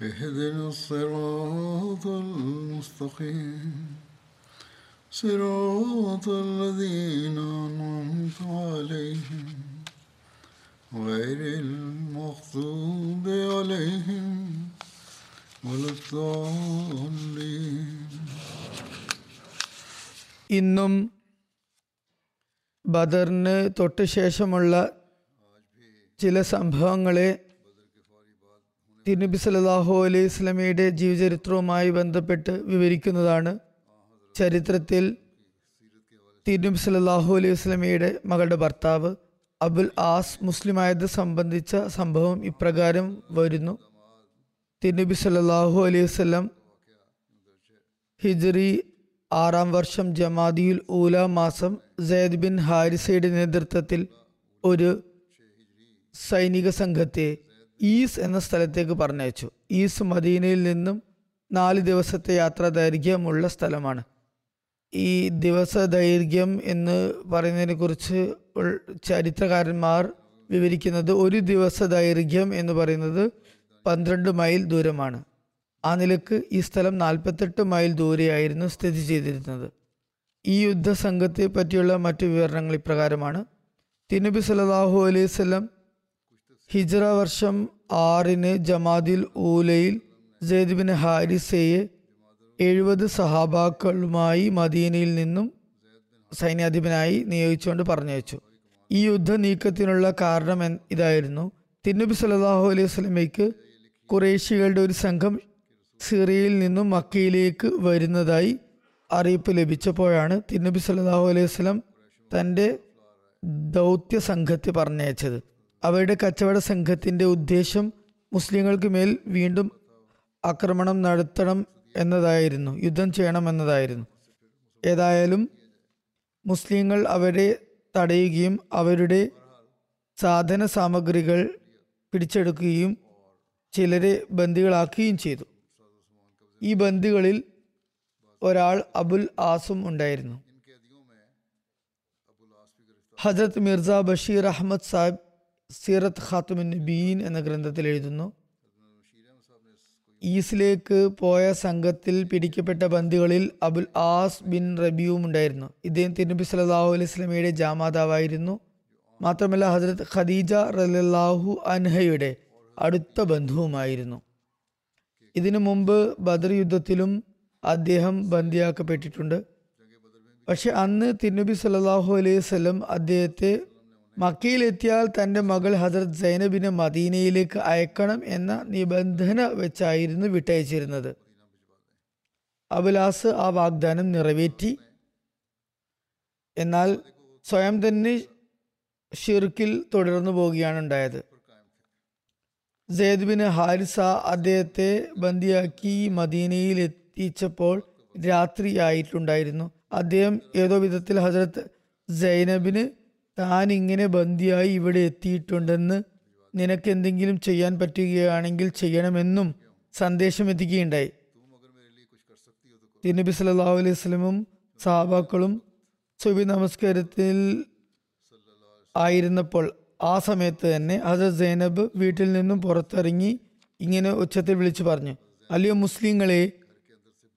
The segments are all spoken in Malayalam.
اهدنا الصراط المستقيم صراط الذين أنعمت عليهم غير المغضوب عليهم ولا الضالين ഇന്നും ബദറിന് തൊട്ട് ശേഷമുള്ള ചില സംഭവങ്ങളെ തിരുനബി സല്ലല്ലാഹു അലൈഹി സ്വലമയുടെ ജീവചരിത്രവുമായി ബന്ധപ്പെട്ട് വിവരിക്കുന്നതാണ്. ചരിത്രത്തിൽ തിരുനബി സല്ലല്ലാഹു അലൈഹി സ്വലമയുടെ മകളുടെ ഭർത്താവ് അബുൽ ആസ് മുസ്ലിമായത് സംബന്ധിച്ച സംഭവം ഇപ്രകാരം വരുന്നു. തിരുനബി സല്ലല്ലാഹു അലൈഹി വസല്ലം ഹിജറി ആറാം വർഷം ജമാദിയുൽ ഊല മാസം സെയ്ദ് ബിൻ ഹാരിസയുടെ നേതൃത്വത്തിൽ ഒരു സൈനിക സംഘത്തെ ഈസ് എന്ന സ്ഥലത്തേക്ക് പറഞ്ഞയച്ചു. ഈസ് മദീനയിൽ നിന്നും നാല് ദിവസത്തെ യാത്ര ദൈർഘ്യമുള്ള സ്ഥലമാണ്. ഈ ദിവസ ദൈർഘ്യം എന്ന് പറയുന്നതിനെ കുറിച്ച് ചരിത്രകാരന്മാർ വിവരിക്കുന്നത് ഒരു ദിവസ ദൈർഘ്യം എന്ന് പറയുന്നത് പന്ത്രണ്ട് മൈൽ ദൂരമാണ്. ആ നിലയ്ക്ക് ഈ സ്ഥലം നാൽപ്പത്തെട്ട് മൈൽ ദൂരെയായിരുന്നു സ്ഥിതി ചെയ്തിരുന്നത്. ഈ യുദ്ധസംഘത്തെ പറ്റിയുള്ള മറ്റു വിവരണങ്ങൾ ഇപ്രകാരമാണ്. തിനുബി സലാഹു അലൈഹി വസല്ലം ഹിജ്റ വർഷം ആറിന് ജമാദിൽ ഊലയിൽ സെയ്ദ് ബിൻ ഹാരിസയെ എഴുപത് സഹാബാക്കളുമായി മദീനയിൽ നിന്നും സൈന്യാധിപനായി നിയോഗിച്ചുകൊണ്ട് പറഞ്ഞയച്ചു. ഈ യുദ്ധ നീക്കത്തിനുള്ള കാരണം ഇതായിരുന്നു. തിന്നബി സല്ലല്ലാഹു അലൈഹി വസല്ലമയ്ക്ക് കുറേശികളുടെ ഒരു സംഘം സിറിയയിൽ നിന്നും മക്കയിലേക്ക് വരുന്നതായി അറിയിപ്പ് ലഭിച്ചപ്പോഴാണ് തിന്നബി സല്ലല്ലാഹു അലൈഹി വസല്ലം തന്റെ ദൗത്യ സംഘത്തെ പറഞ്ഞയച്ചത്. അവരുടെ കച്ചവട സംഘത്തിന്റെ ഉദ്ദേശം മുസ്ലിങ്ങൾക്ക് മേൽ വീണ്ടും ആക്രമണം നടത്തണം എന്നതായിരുന്നു യുദ്ധം ചെയ്യണം എന്നതായിരുന്നു. ഏതായാലും മുസ്ലിങ്ങൾ അവരെ തടയുകയും അവരുടെ സാധന സാമഗ്രികൾ പിടിച്ചെടുക്കുകയും ചിലരെ ബന്ദികളാക്കുകയും ചെയ്തു. ഈ ബന്ദികളിൽ ഒരാൾ അബുൽ ആസും ഉണ്ടായിരുന്നു. ഹജരത് മിർസ ബഷീർ അഹമ്മദ് സാഹിബ് സീറത്ത് ഖാത്തുമിൻ ബീൻ എന്ന ഗ്രന്ഥത്തിൽ എഴുതുന്നു. ഈസിലേക്ക് പോയ സംഘത്തിൽ പിടിക്കപ്പെട്ട ബന്ദികളിൽ അബുൽ ആസ് ബിൻ റബിയും ഉണ്ടായിരുന്നു. ഇദ്ദേഹം തിരുനബി സല്ലല്ലാഹു അലൈഹി സ്വലമിയുടെ ജാമാതാവായിരുന്നു. മാത്രമല്ല ഹജരത് ഖദീജ റലാഹു അൻഹയുടെ അടുത്ത ബന്ധുവുമായിരുന്നു. ഇതിനു മുമ്പ് ബദർ യുദ്ധത്തിലും അദ്ദേഹം ബന്ദിയാക്കപ്പെട്ടിട്ടുണ്ട് പക്ഷെ അന്ന് തിരുനബി സല്ലല്ലാഹു അലൈഹി സ്വലം അദ്ദേഹത്തെ മക്കയിലെത്തിയാൽ തന്റെ മകൾ ഹസരത് സൈനബിനെ മദീനയിലേക്ക് അയക്കണം എന്ന നിബന്ധന വെച്ചായിരുന്നു വിട്ടയച്ചിരുന്നത്. അബുലാസ് ആ വാഗ്ദാനം നിറവേറ്റി. എന്നാൽ സ്വയം തന്നെ ഷിർക്കിൽ തുടർന്നു പോവുകയാണ് ഉണ്ടായത്. സെയ്ദ് ബിൻ ഹാരിസ അദ്ദേഹത്തെ ബന്ദിയാക്കി മദീനയിൽ എത്തിച്ചപ്പോൾ രാത്രിയായിട്ടുണ്ടായിരുന്നു. അദ്ദേഹം ഏതോ വിധത്തിൽ ഹസരത്ത് സൈനബിന് താൻ ഇങ്ങനെ ബന്ദിയായി ഇവിടെ എത്തിയിട്ടുണ്ടെന്ന് നിനക്ക് എന്തെങ്കിലും ചെയ്യാൻ പറ്റുകയാണെങ്കിൽ ചെയ്യണമെന്നും സന്ദേശം എത്തിക്കുകയുണ്ടായി. തിരുനബി സല്ലല്ലാഹു അലൈഹി സ്വലമും സഹാബാക്കളും സുബി നമസ്കാരത്തിൽ ആയിരുന്നപ്പോൾ ആ സമയത്ത് തന്നെ ഹസരത് സൈനബ് വീട്ടിൽ നിന്നും പുറത്തിറങ്ങി ഇങ്ങനെ ഉച്ചത്തിൽ വിളിച്ചു പറഞ്ഞു അല്ലയോ മുസ്ലിങ്ങളെ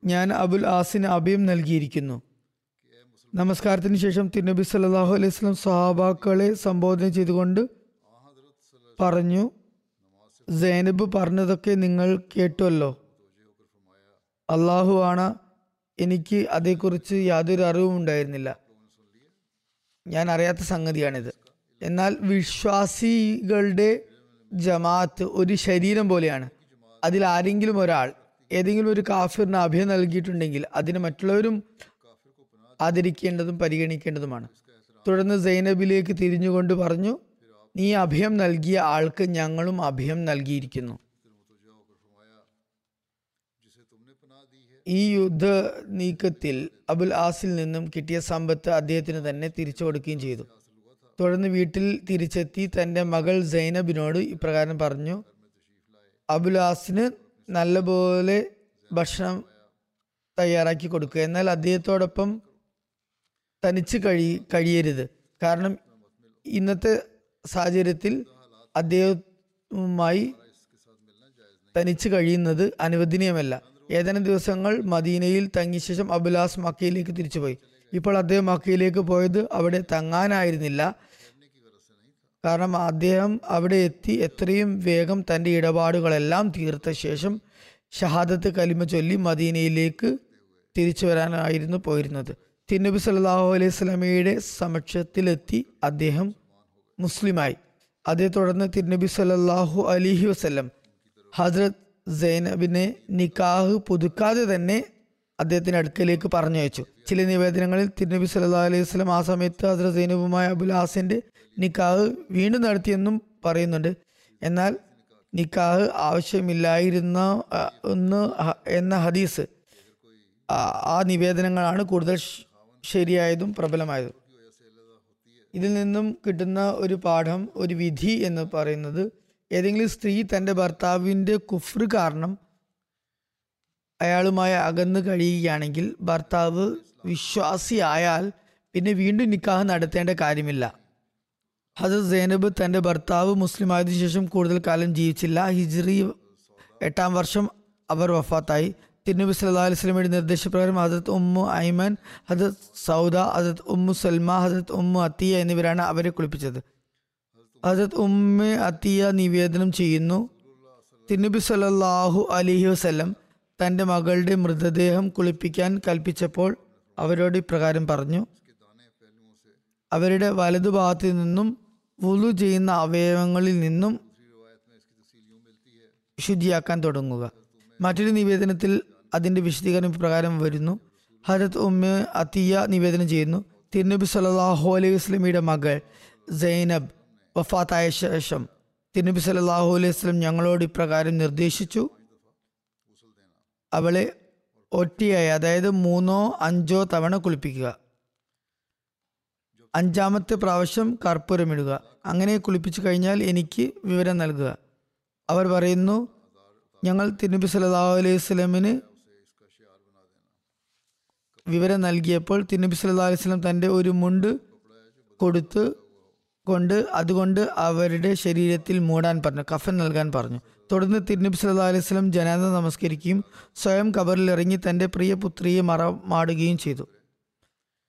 ഞാൻ അബുൽ ആസിന് അഭയം നൽകിയിരിക്കുന്നു. നമസ്കാരത്തിന് ശേഷം തിരുനബി സല്ലാഹു അലൈഹി സ്വലം സഹാബാക്കളെ സംബോധന ചെയ്തുകൊണ്ട് പറഞ്ഞു സൈനബ് പറഞ്ഞതൊക്കെ നിങ്ങൾ കേട്ടുവല്ലോ. അള്ളാഹു ആണ് എനിക്ക് അതേക്കുറിച്ച് യാതൊരു അറിവും ഉണ്ടായിരുന്നില്ല. ഞാൻ അറിയാത്ത സംഗതിയാണിത്. എന്നാൽ വിശ്വാസികളുടെ ജമാഅത്ത് ഒരു ശരീരം പോലെയാണ്. അതിൽ ആരെങ്കിലും ഒരാൾ ഏതെങ്കിലും ഒരു കാഫിറിന് അഭയം നൽകിയിട്ടുണ്ടെങ്കിൽ അതിന് മറ്റുള്ളവരും ആദരിക്കേണ്ടതും പരിഗണിക്കേണ്ടതുമാണ്. തുടർന്ന് സൈനബിലേക്ക് തിരിഞ്ഞുകൊണ്ട് പറഞ്ഞു നീ അഭയം നൽകിയ ആൾക്ക് ഞങ്ങളും അഭയം നൽകിയിരിക്കുന്നു. ഈ യുദ്ധ നീക്കത്തിൽ അബുൽ ആസിൽ നിന്നും കിട്ടിയ സമ്പത്ത് അദ്ദേഹത്തിന് തന്നെ തിരിച്ചു കൊടുക്കുകയും ചെയ്തു. തുടർന്ന് വീട്ടിൽ തിരിച്ചെത്തി തന്റെ മകൾ സൈനബിനോട് ഇപ്രകാരം പറഞ്ഞു അബുൽ ആസിന് നല്ലപോലെ ഭക്ഷണം തയ്യാറാക്കി കൊടുക്കുക. എന്നാൽ അദ്ദേഹത്തോടൊപ്പം തനിച്ച് കഴി കഴിയരുത്. കാരണം ഇന്നത്തെ സാഹചര്യത്തിൽ അദ്ദേഹവുമായി തനിച്ച് കഴിയുന്നത് അനുവദനീയമല്ല. ഏതാനും ദിവസങ്ങൾ മദീനയിൽ തങ്ങിയ ശേഷം അബുലാസ് മക്കയിലേക്ക് തിരിച്ചുപോയി. ഇപ്പോൾ അദ്ദേഹം മക്കയിലേക്ക് പോയത് അവിടെ തങ്ങാനായിരുന്നില്ല. കാരണം അദ്ദേഹം അവിടെ എത്തി എത്രയും വേഗം തന്റെ ഇടപാടുകളെല്ലാം തീർത്ത ശേഷം ഷഹാദത്ത് കലിമ ചൊല്ലി മദീനയിലേക്ക് തിരിച്ചു വരാനായിരുന്നു പോയിരുന്നത്. തിന്നബി സല്ലാഹു അലൈഹി സ്വലമയുടെ സമക്ഷത്തിലെത്തി അദ്ദേഹം മുസ്ലിമായി. അതേ തുടർന്ന് തിരുനബി സല്ലാഹു അലിഹി വസ്ലം ഹജ്രത് സൈനബിനെ നിക്കാഹ് പുതുക്കാതെ തന്നെ അദ്ദേഹത്തിന്റെ അടുക്കലേക്ക് പറഞ്ഞയച്ചു. ചില നിവേദനങ്ങളിൽ തിരുനബി സല്ലാ അലൈഹി വസ്ലം ആ സമയത്ത് ഹസ്രത് സൈനബുമായ അബുൽ ഹാസിന്റെ നിക്കാഹ് വീണ്ടും നടത്തിയെന്നും പറയുന്നുണ്ട്. എന്നാൽ നിക്കാഹ് ആവശ്യമില്ലായിരുന്ന ഒന്ന് എന്ന ഹദീസ് ആ നിവേദനങ്ങളാണ് കൂടുതൽ ശരിയായതും പ്രബലമായതും. ഇതിൽ നിന്നും കിട്ടുന്ന ഒരു പാഠം ഒരു വിധി എന്ന് പറയുന്നത് ഏതെങ്കിലും സ്ത്രീ തന്റെ ഭർത്താവിന്റെ കുഫ്ര് കാരണം അയാളുമായി അകന്ന് കഴിയുകയാണെങ്കിൽ ഭർത്താവ് വിശ്വാസിയായാൽ പിന്നെ വീണ്ടും നിക്കാഹ് നടത്തേണ്ട കാര്യമില്ല. ഹജർ സൈനബ് തന്റെ ഭർത്താവ് മുസ്ലിം ആയതിനു ശേഷം കൂടുതൽ കാലം ജീവിച്ചില്ല. ഹിജ്രി എട്ടാം വർഷം അവർ വഫാത്തായി. തിരുനബി സല്ലാ അലൈഹി സ്വലമയുടെ നിർദ്ദേശപ്രകാരം ഹജരത് ഉമ്മു ഐമൻ ഹജരത് സൗദ ഹജരത് ഉമ്മു സൽമ ഹജരത് ഉമ്മു അത്തിയ എന്നിവരാണ് അവരെ കുളിപ്പിച്ചത്. ഹജരത് ഉമ്മ അത്തിയ നിവേദനം ചെയ്യുന്നു. തിരുനബി സല്ലല്ലാഹു അലിഹി വസ്ലം തന്റെ മകളുടെ മൃതദേഹം കുളിപ്പിക്കാൻ കൽപ്പിച്ചപ്പോൾ അവരോട് ഇപ്രകാരം പറഞ്ഞു അവരുടെ വലതുഭാഗത്തു നിന്നും വുളു ചെയ്യുന്ന അവയവങ്ങളിൽ നിന്നും ശുചിയാക്കാൻ തുടങ്ങുക. മറ്റൊരു നിവേദനത്തിൽ അതിന്റെ വിശദീകരണം പ്രകാരം വരുന്നു. ഹജത് ഉമ്മ അതിയ നിവേദനം ചെയ്യുന്നു. തിരുനബി സല്ലാഹു അലൈഹി വസ്ലമിയുടെ മകൾ സൈനബ് വഫാത്തായ ശേഷം തിരുനബി സല്ലാഹു അലൈഹി വസ്ലം ഞങ്ങളോട് ഇപ്രകാരം നിർദ്ദേശിച്ചു. അവളെ ഒറ്റയായി അതായത് മൂന്നോ അഞ്ചോ തവണ കുളിപ്പിക്കുക. അഞ്ചാമത്തെ പ്രാവശ്യം കർപ്പൂരമിടുക. അങ്ങനെ കുളിപ്പിച്ചു കഴിഞ്ഞാൽ എനിക്ക് വിവരം നൽകുക. അവർ പറയുന്നു ഞങ്ങൾ തിരുനബി സല്ലാഹു അലൈഹി വസല്ലമിന് വിവരം നൽകിയപ്പോൾ തിരുനബി സല്ലാ അലൈഹി വസല്ലം തന്റെ ഒരു മുണ്ട് കൊടുത്ത് കൊണ്ട് അതുകൊണ്ട് അവരുടെ ശരീരത്തിൽ മൂടാൻ പറഞ്ഞു കഫൻ നൽകാൻ പറഞ്ഞു. തുടർന്ന് തിരുനബി സല്ലാ അലൈഹി വസല്ലം ജനാദ നമസ്കരിക്കുകയും സ്വയം കബറിൽ ഇറങ്ങി തന്റെ പ്രിയ പുത്രിയെ മറമാടുകയും ചെയ്തു.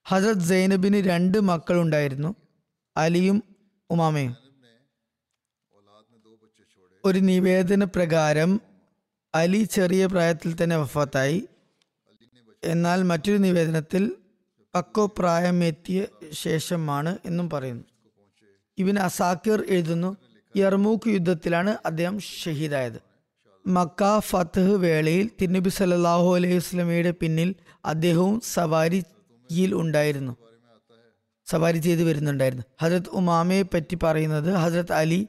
ഹസരത് സൈനബിന് രണ്ട് മക്കളുണ്ടായിരുന്നു അലിയും ഉമാമയും. ഒരു നിവേദന പ്രകാരം അലി ചെറിയ പ്രായത്തിൽ തന്നെ വഫാത്തായി. എന്നാൽ മറ്റൊരു നിവേദനത്തിൽ പക്കോ പ്രായമെത്തിയ ശേഷമാണ് എന്നും പറയുന്നു. ഇബിൻ അസാക്കിർ എഴുതുന്നു യർമൂക്ക് യുദ്ധത്തിലാണ് അദ്ദേഹം ഷഹീദായത്. മക്ക ഫത്തഹ് വേളയിൽ തിരുനബി സല്ലാഹു അലൈഹി വസ്ലമയുടെ പിന്നിൽ അദ്ദേഹവും സവാരിയിൽ ഉണ്ടായിരുന്നു. സവാരി ചെയ്ത് വരുന്നുണ്ടായിരുന്നു. ഹജരത് ഉമാമയെ പറ്റി പറയുന്നത് ഹജരത് അലി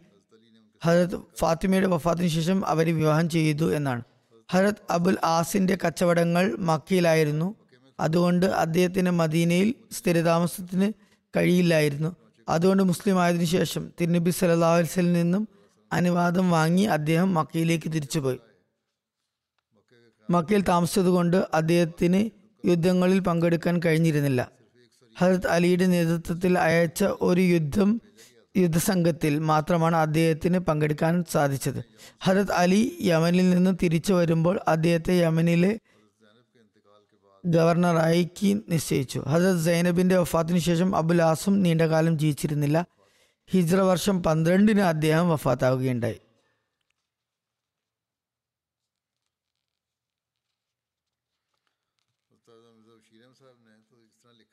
ഹജരത് ഫാത്തിമയുടെ വഫാത്തിന് ശേഷം അവരെ വിവാഹം ചെയ്തു എന്നാണ്. ഹജരത് അബുൽ ആസിന്റെ കച്ചവടങ്ങൾ മക്കയിലായിരുന്നു. അതുകൊണ്ട് അദ്ദേഹത്തിന് മദീനയിൽ സ്ഥിരതാമസത്തിന് കഴിയില്ലായിരുന്നു. അതുകൊണ്ട് മുസ്ലിം ആയതിനു ശേഷം തിരുനബി വസല്ലം നിന്നും അനുവാദം വാങ്ങി അദ്ദേഹം മക്കയിലേക്ക് തിരിച്ചുപോയി. മക്കയിൽ താമസിച്ചതുകൊണ്ട് അദ്ദേഹത്തിന് യുദ്ധങ്ങളിൽ പങ്കെടുക്കാൻ കഴിഞ്ഞിരുന്നില്ല. ഹരത് അലിയുടെ നേതൃത്വത്തിൽ അയച്ച ഒരു യുദ്ധം യുദ്ധസംഘത്തിൽ മാത്രമാണ് അദ്ദേഹത്തിന് പങ്കെടുക്കാൻ സാധിച്ചത്. ഹരത് അലി യമനിൽ നിന്ന് തിരിച്ചു വരുമ്പോൾ അദ്ദേഹത്തെ യമനിലെ ഗവർണറായി കി നിശ്ചയിച്ചു. ഹസരത് സൈനബിന്റെ വഫാത്തിന് ശേഷം അബുൽ ആസും നീണ്ടകാലം ജീവിച്ചിരുന്നില്ല. ഹിജ്ര വർഷം പന്ത്രണ്ടിന് അദ്ദേഹം വഫാത്താവുകയുണ്ടായി.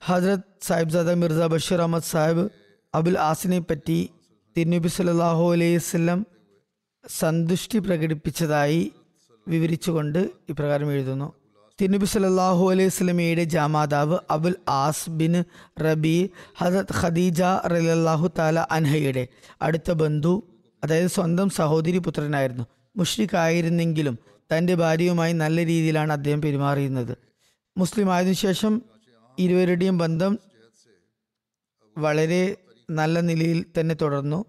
ഹജ്രത് സാഹിബ്സാദ മിർസ ബഷീർ അഹമ്മദ് സാഹിബ് അബുൽ ആസിനെ പറ്റി തിരുനബി സല്ലല്ലാഹു അലൈവല്ലം സന്തുഷ്ടി പ്രകടിപ്പിച്ചതായി വിവരിച്ചുകൊണ്ട് ഇപ്രകാരം എഴുതുന്നു. തിരുനബി സല്ലല്ലാഹു അലൈഹി വസല്ലമയുടെ ജാമാതാവ് Abul as bin Rabi Hazrat Khadija റലാഹു താല അൻഹയുടെ അടുത്ത ബന്ധു അതായത് സ്വന്തം സഹോദരി പുത്രനായിരുന്നു. മുഷ്രിഖ് ആയിരുന്നെങ്കിലും തന്റെ ഭാര്യയുമായി നല്ല രീതിയിലാണ് അദ്ദേഹം പെരുമാറിയിരുന്നത്. മുസ്ലിം ആയതിനു ശേഷം ഇരുവരുടെയും ബന്ധം വളരെ നല്ല നിലയിൽ തന്നെ തുടർന്നു.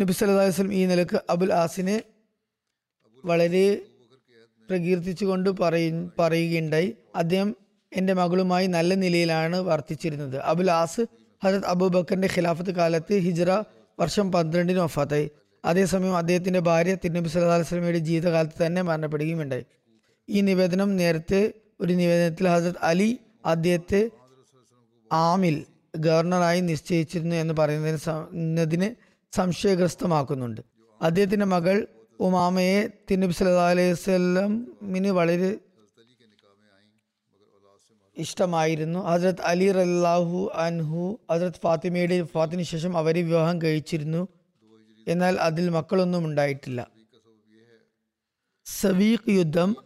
നബി സല്ലാസ്ലം ഈ നിലയ്ക്ക് അബുൽ ആസിനെ വളരെ പ്രകീർത്തിച്ചുകൊണ്ട് പറയ പറയുകയുണ്ടായി. അദ്ദേഹം എന്റെ മകളുമായി നല്ല നിലയിലാണ് വർത്തിച്ചിരുന്നത്. അബുൽ ആസ് ഹജത് അബൂബക്കറിന്റെ ഖിലാഫത്ത് കാലത്ത് ഹിജ്റ വർഷം പന്ത്രണ്ടിന് ഒഫാത്തായി അതേസമയം അദ്ദേഹത്തിന്റെ ഭാര്യ തിരുനബി സല്ലാ വസ്ലമയുടെ ജീവിതകാലത്ത് തന്നെ മരണപ്പെടുകയും ഉണ്ടായി ഈ നിവേദനം നേരത്തെ ഒരു നിവേദനത്തിൽ ഹസരത് അലി അദ്ദേഹത്തെ ആമിൽ ഗവർണറായി നിശ്ചയിച്ചിരുന്നു എന്ന് പറയുന്നതിന് സംശയഗ്രസ്തമാക്കുന്നുണ്ട്. അദ്ദേഹത്തിന്റെ മകൾ ഉമാമയെ തിന്നബി സല്ലാ അലൈഹി സ്വലമിന് വളരെ ഇഷ്ടമായിരുന്നു. ഹജ്രത് അലി റല്ലാഹു അൻഹു ഹജ്രത് ഫാത്തിമയുടെ ഫാത്തിന് ശേഷം അവരെ വിവാഹം കഴിച്ചിരുന്നു. എന്നാൽ അതിൽ മക്കളൊന്നും ഉണ്ടായിട്ടില്ല. സവീഖ് യുദ്ധം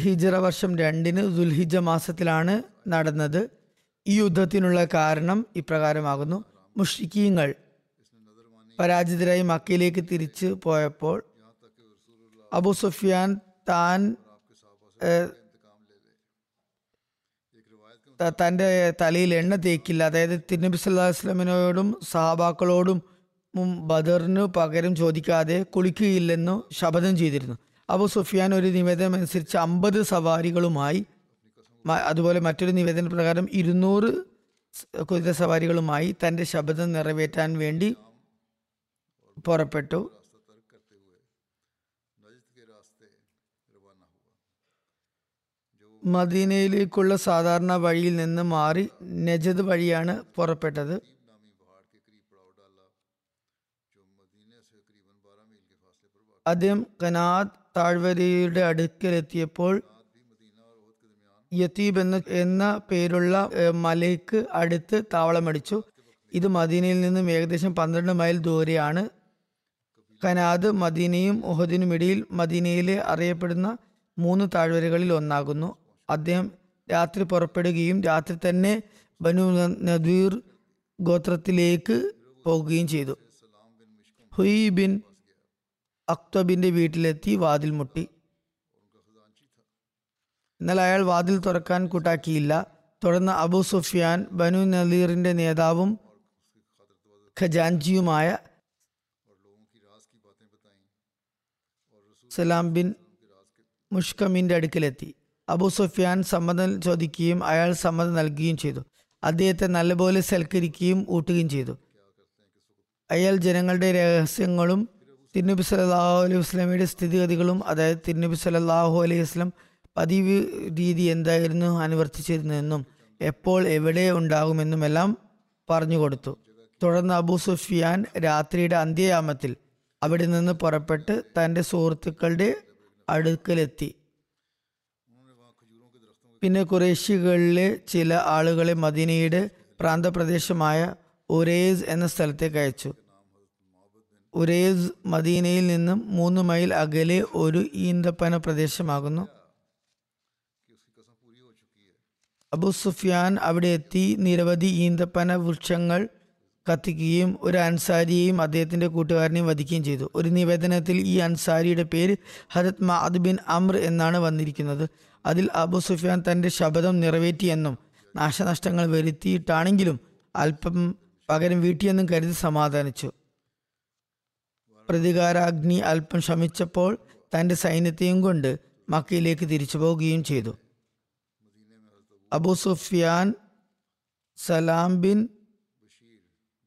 ഹിജറ വർഷം രണ്ടിന് ദുൽഹിജ മാസത്തിലാണ് നടന്നത്. ഈ യുദ്ധത്തിനുള്ള കാരണം ഇപ്രകാരമാകുന്നു. മുഷിക്കീങ്ങൾ പരാജിതരായി മക്കയിലേക്ക് തിരിച്ചു പോയപ്പോൾ അബു സുഫിയാൻ താൻ തന്റെ തലയിൽ എണ്ണ തേക്കില്ല. അതായത് തിരുനബി വസല്ലമയോടും സഹാബാക്കളോടും ബദറിന് പകരം ചോദിക്കാതെ കുളിക്കുകയില്ലെന്നു ശപഥം ചെയ്തിരുന്നു. അബു സുഫിയാൻ ഒരു നിവേദനം അനുസരിച്ച് അമ്പത് സവാരികളുമായി അതുപോലെ മറ്റൊരു നിവേദന പ്രകാരം ഇരുന്നൂറ് സ് കുതിര സവാരികളുമായി തന്റെ ശബ്ദം നിറവേറ്റാൻ വേണ്ടി പുറപ്പെട്ടു. മദീനയിലേക്കുള്ള സാധാരണ വഴിയിൽ നിന്ന് മാറി നജദ് വഴിയാണ് പുറപ്പെട്ടത്. അദ്ദേഹം കനാദ് താഴ്വരയുടെ അടുക്കലെത്തിയപ്പോൾ യത്തീബ് എന്ന എന്ന പേരുള്ള മലയ്ക്ക് അടുത്ത് താവളമടിച്ചു. ഇത് മദീനയിൽ നിന്നും ഏകദേശം പന്ത്രണ്ട് മൈൽ ദൂരെയാണ്. കനാദ് മദീനയും ഉഹദിനും ഇടയിൽ മദീനയിലെ അറിയപ്പെടുന്ന മൂന്ന് താഴ്വരകളിൽ ഒന്നാകുന്നു. അദ്ദേഹം രാത്രി പുറപ്പെടുകയും രാത്രി തന്നെ ബനു നദീർ ഗോത്രത്തിലേക്ക് പോകുകയും ചെയ്തു. ഹുയ് ബിൻ അക്തബിന്റെ വീട്ടിലെത്തി വാതിൽ മുട്ടി. എന്നാൽ അയാൾ വാതിൽ തുറക്കാൻ കൂട്ടാക്കിയില്ല. തുടർന്ന് അബു സുഫിയാൻ ബനു നദീറിന്റെ നേതാവും ഖജാൻജിയുമായ സലാം ബിൻ മുഷ്കമിന്റെ അടുക്കലെത്തി. അബു സുഫിയാൻ സമ്മതം ചോദിക്കുകയും അയാൾ സമ്മതം നൽകുകയും ചെയ്തു. അദ്ദേഹത്തെ നല്ലപോലെ സൽക്കരിക്കുകയും ഊട്ടുകയും ചെയ്തു. അയാൾ ജനങ്ങളുടെ രഹസ്യങ്ങളും തിരുനബി സല്ലല്ലാഹു അലൈഹി വസ്ലമിയുടെ സ്ഥിതിഗതികളും അതായത് തിരുനബി സല്ലല്ലാഹു അലൈഹി വസ്ലം പതിവ് രീതി എന്തായിരുന്നു അനുവർത്തിച്ചിരുന്നതെന്നും എപ്പോൾ എവിടെ ഉണ്ടാകുമെന്നും എല്ലാം പറഞ്ഞു കൊടുത്തു. തുടർന്ന് അബൂ സുഫിയാൻ രാത്രിയുടെ അന്ത്യയാമത്തിൽ അവിടെ നിന്ന് പുറപ്പെട്ട് തന്റെ സുഹൃത്തുക്കളുടെ അടുക്കലെത്തി. പിന്നെ കുറേശികളിലെ ചില ആളുകളെ മദീനയുടെ പ്രാന്തപ്രദേശമായ ഉരേസ് എന്ന സ്ഥലത്തേക്ക് അയച്ചു. ഉരേസ് മദീനയിൽ നിന്നും മൂന്ന് മൈൽ അകലെ ഒരു ഈന്തപ്പന പ്രദേശമാകുന്നു. അബു സുഫിയാൻ അവിടെ എത്തി നിരവധി ഈന്തപ്പന വൃക്ഷങ്ങൾ കത്തിക്കുകയും ഒരു അൻസാരിയെയും അദ്ദേഹത്തിന്റെ കൂട്ടുകാരനെയും വധിക്കുകയും ചെയ്തു. ഒരു നിവേദനത്തിൽ ഈ അൻസാരിയുടെ പേര് ഹരത് മഅദ് ബിൻ അമർ എന്നാണ് വന്നിരിക്കുന്നത്. അതിൽ അബു സുഫിയാൻ തന്റെ ശബദം നിറവേറ്റിയെന്നും നാശനഷ്ടങ്ങൾ വരുത്തിയിട്ടാണെങ്കിലും അല്പം പകരം വീട്ടിയെന്നും കരുതി സമാധാനിച്ചു. പ്രതികാരാഗ്നി അല്പം ശമിച്ചപ്പോൾ തന്റെ സൈന്യത്തെയും കൊണ്ട് മക്കയിലേക്ക് തിരിച്ചു പോവുകയും ചെയ്തു. അബു സുഫിയാൻ സലാം ബിൻ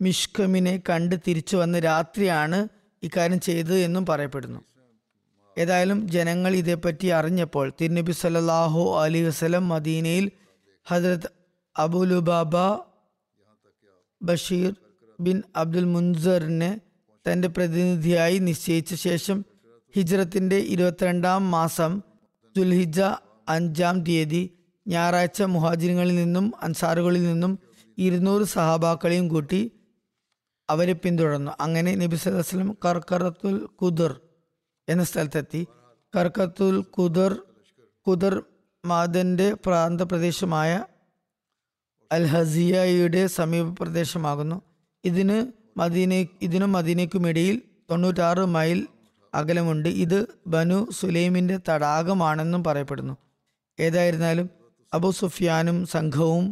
മിഷ്കമിനെ കണ്ട് തിരിച്ചു വന്ന് രാത്രിയാണ് ഇക്കാര്യം ചെയ്തത് എന്നും പറയപ്പെടുന്നു. ഏതായാലും ജനങ്ങൾ ഇതേപ്പറ്റി അറിഞ്ഞപ്പോൾ തിരുനബി സല്ലല്ലാഹു അലി വസ്ലം മദീനയിൽ ഹജരത് Abu Lubaba Bashir bin Abdul മുൻസറിനെ തന്റെ പ്രതിനിധിയായി നിശ്ചയിച്ച ശേഷം ഹിജ്റത്തിന്റെ ഇരുപത്തിരണ്ടാം മാസം ദുൽഹിജ അഞ്ചാം തീയതി ഞായറാഴ്ച മുഹാജിനുകളിൽ നിന്നും അൻസാറുകളിൽ നിന്നും ഇരുന്നൂറ് സഹാബാക്കളെയും കൂട്ടി അവരെ പിന്തുടർന്നു. അങ്ങനെ നബി വസല്ലം കർക്കറത്തുൽ കുദർ എന്ന സ്ഥലത്തെത്തി. കർക്കത്തുൽ കുദർ കുദർ മാദന്റെ പ്രാന്തപ്രദേശമായ അൽ ഹസിയയുടെ സമീപ പ്രദേശമാകുന്നു ഇതിന് മദീന ഇതിനും മദീനയ്ക്കുമിടയിൽ തൊണ്ണൂറ്റാറ് മൈൽ അകലമുണ്ട്. ഇത് ബനു സുലൈമിന്റെ തടാകമാണെന്നും പറയപ്പെടുന്നു. ഏതായിരുന്നാലും അബു സുഫിയാനും സംഘവും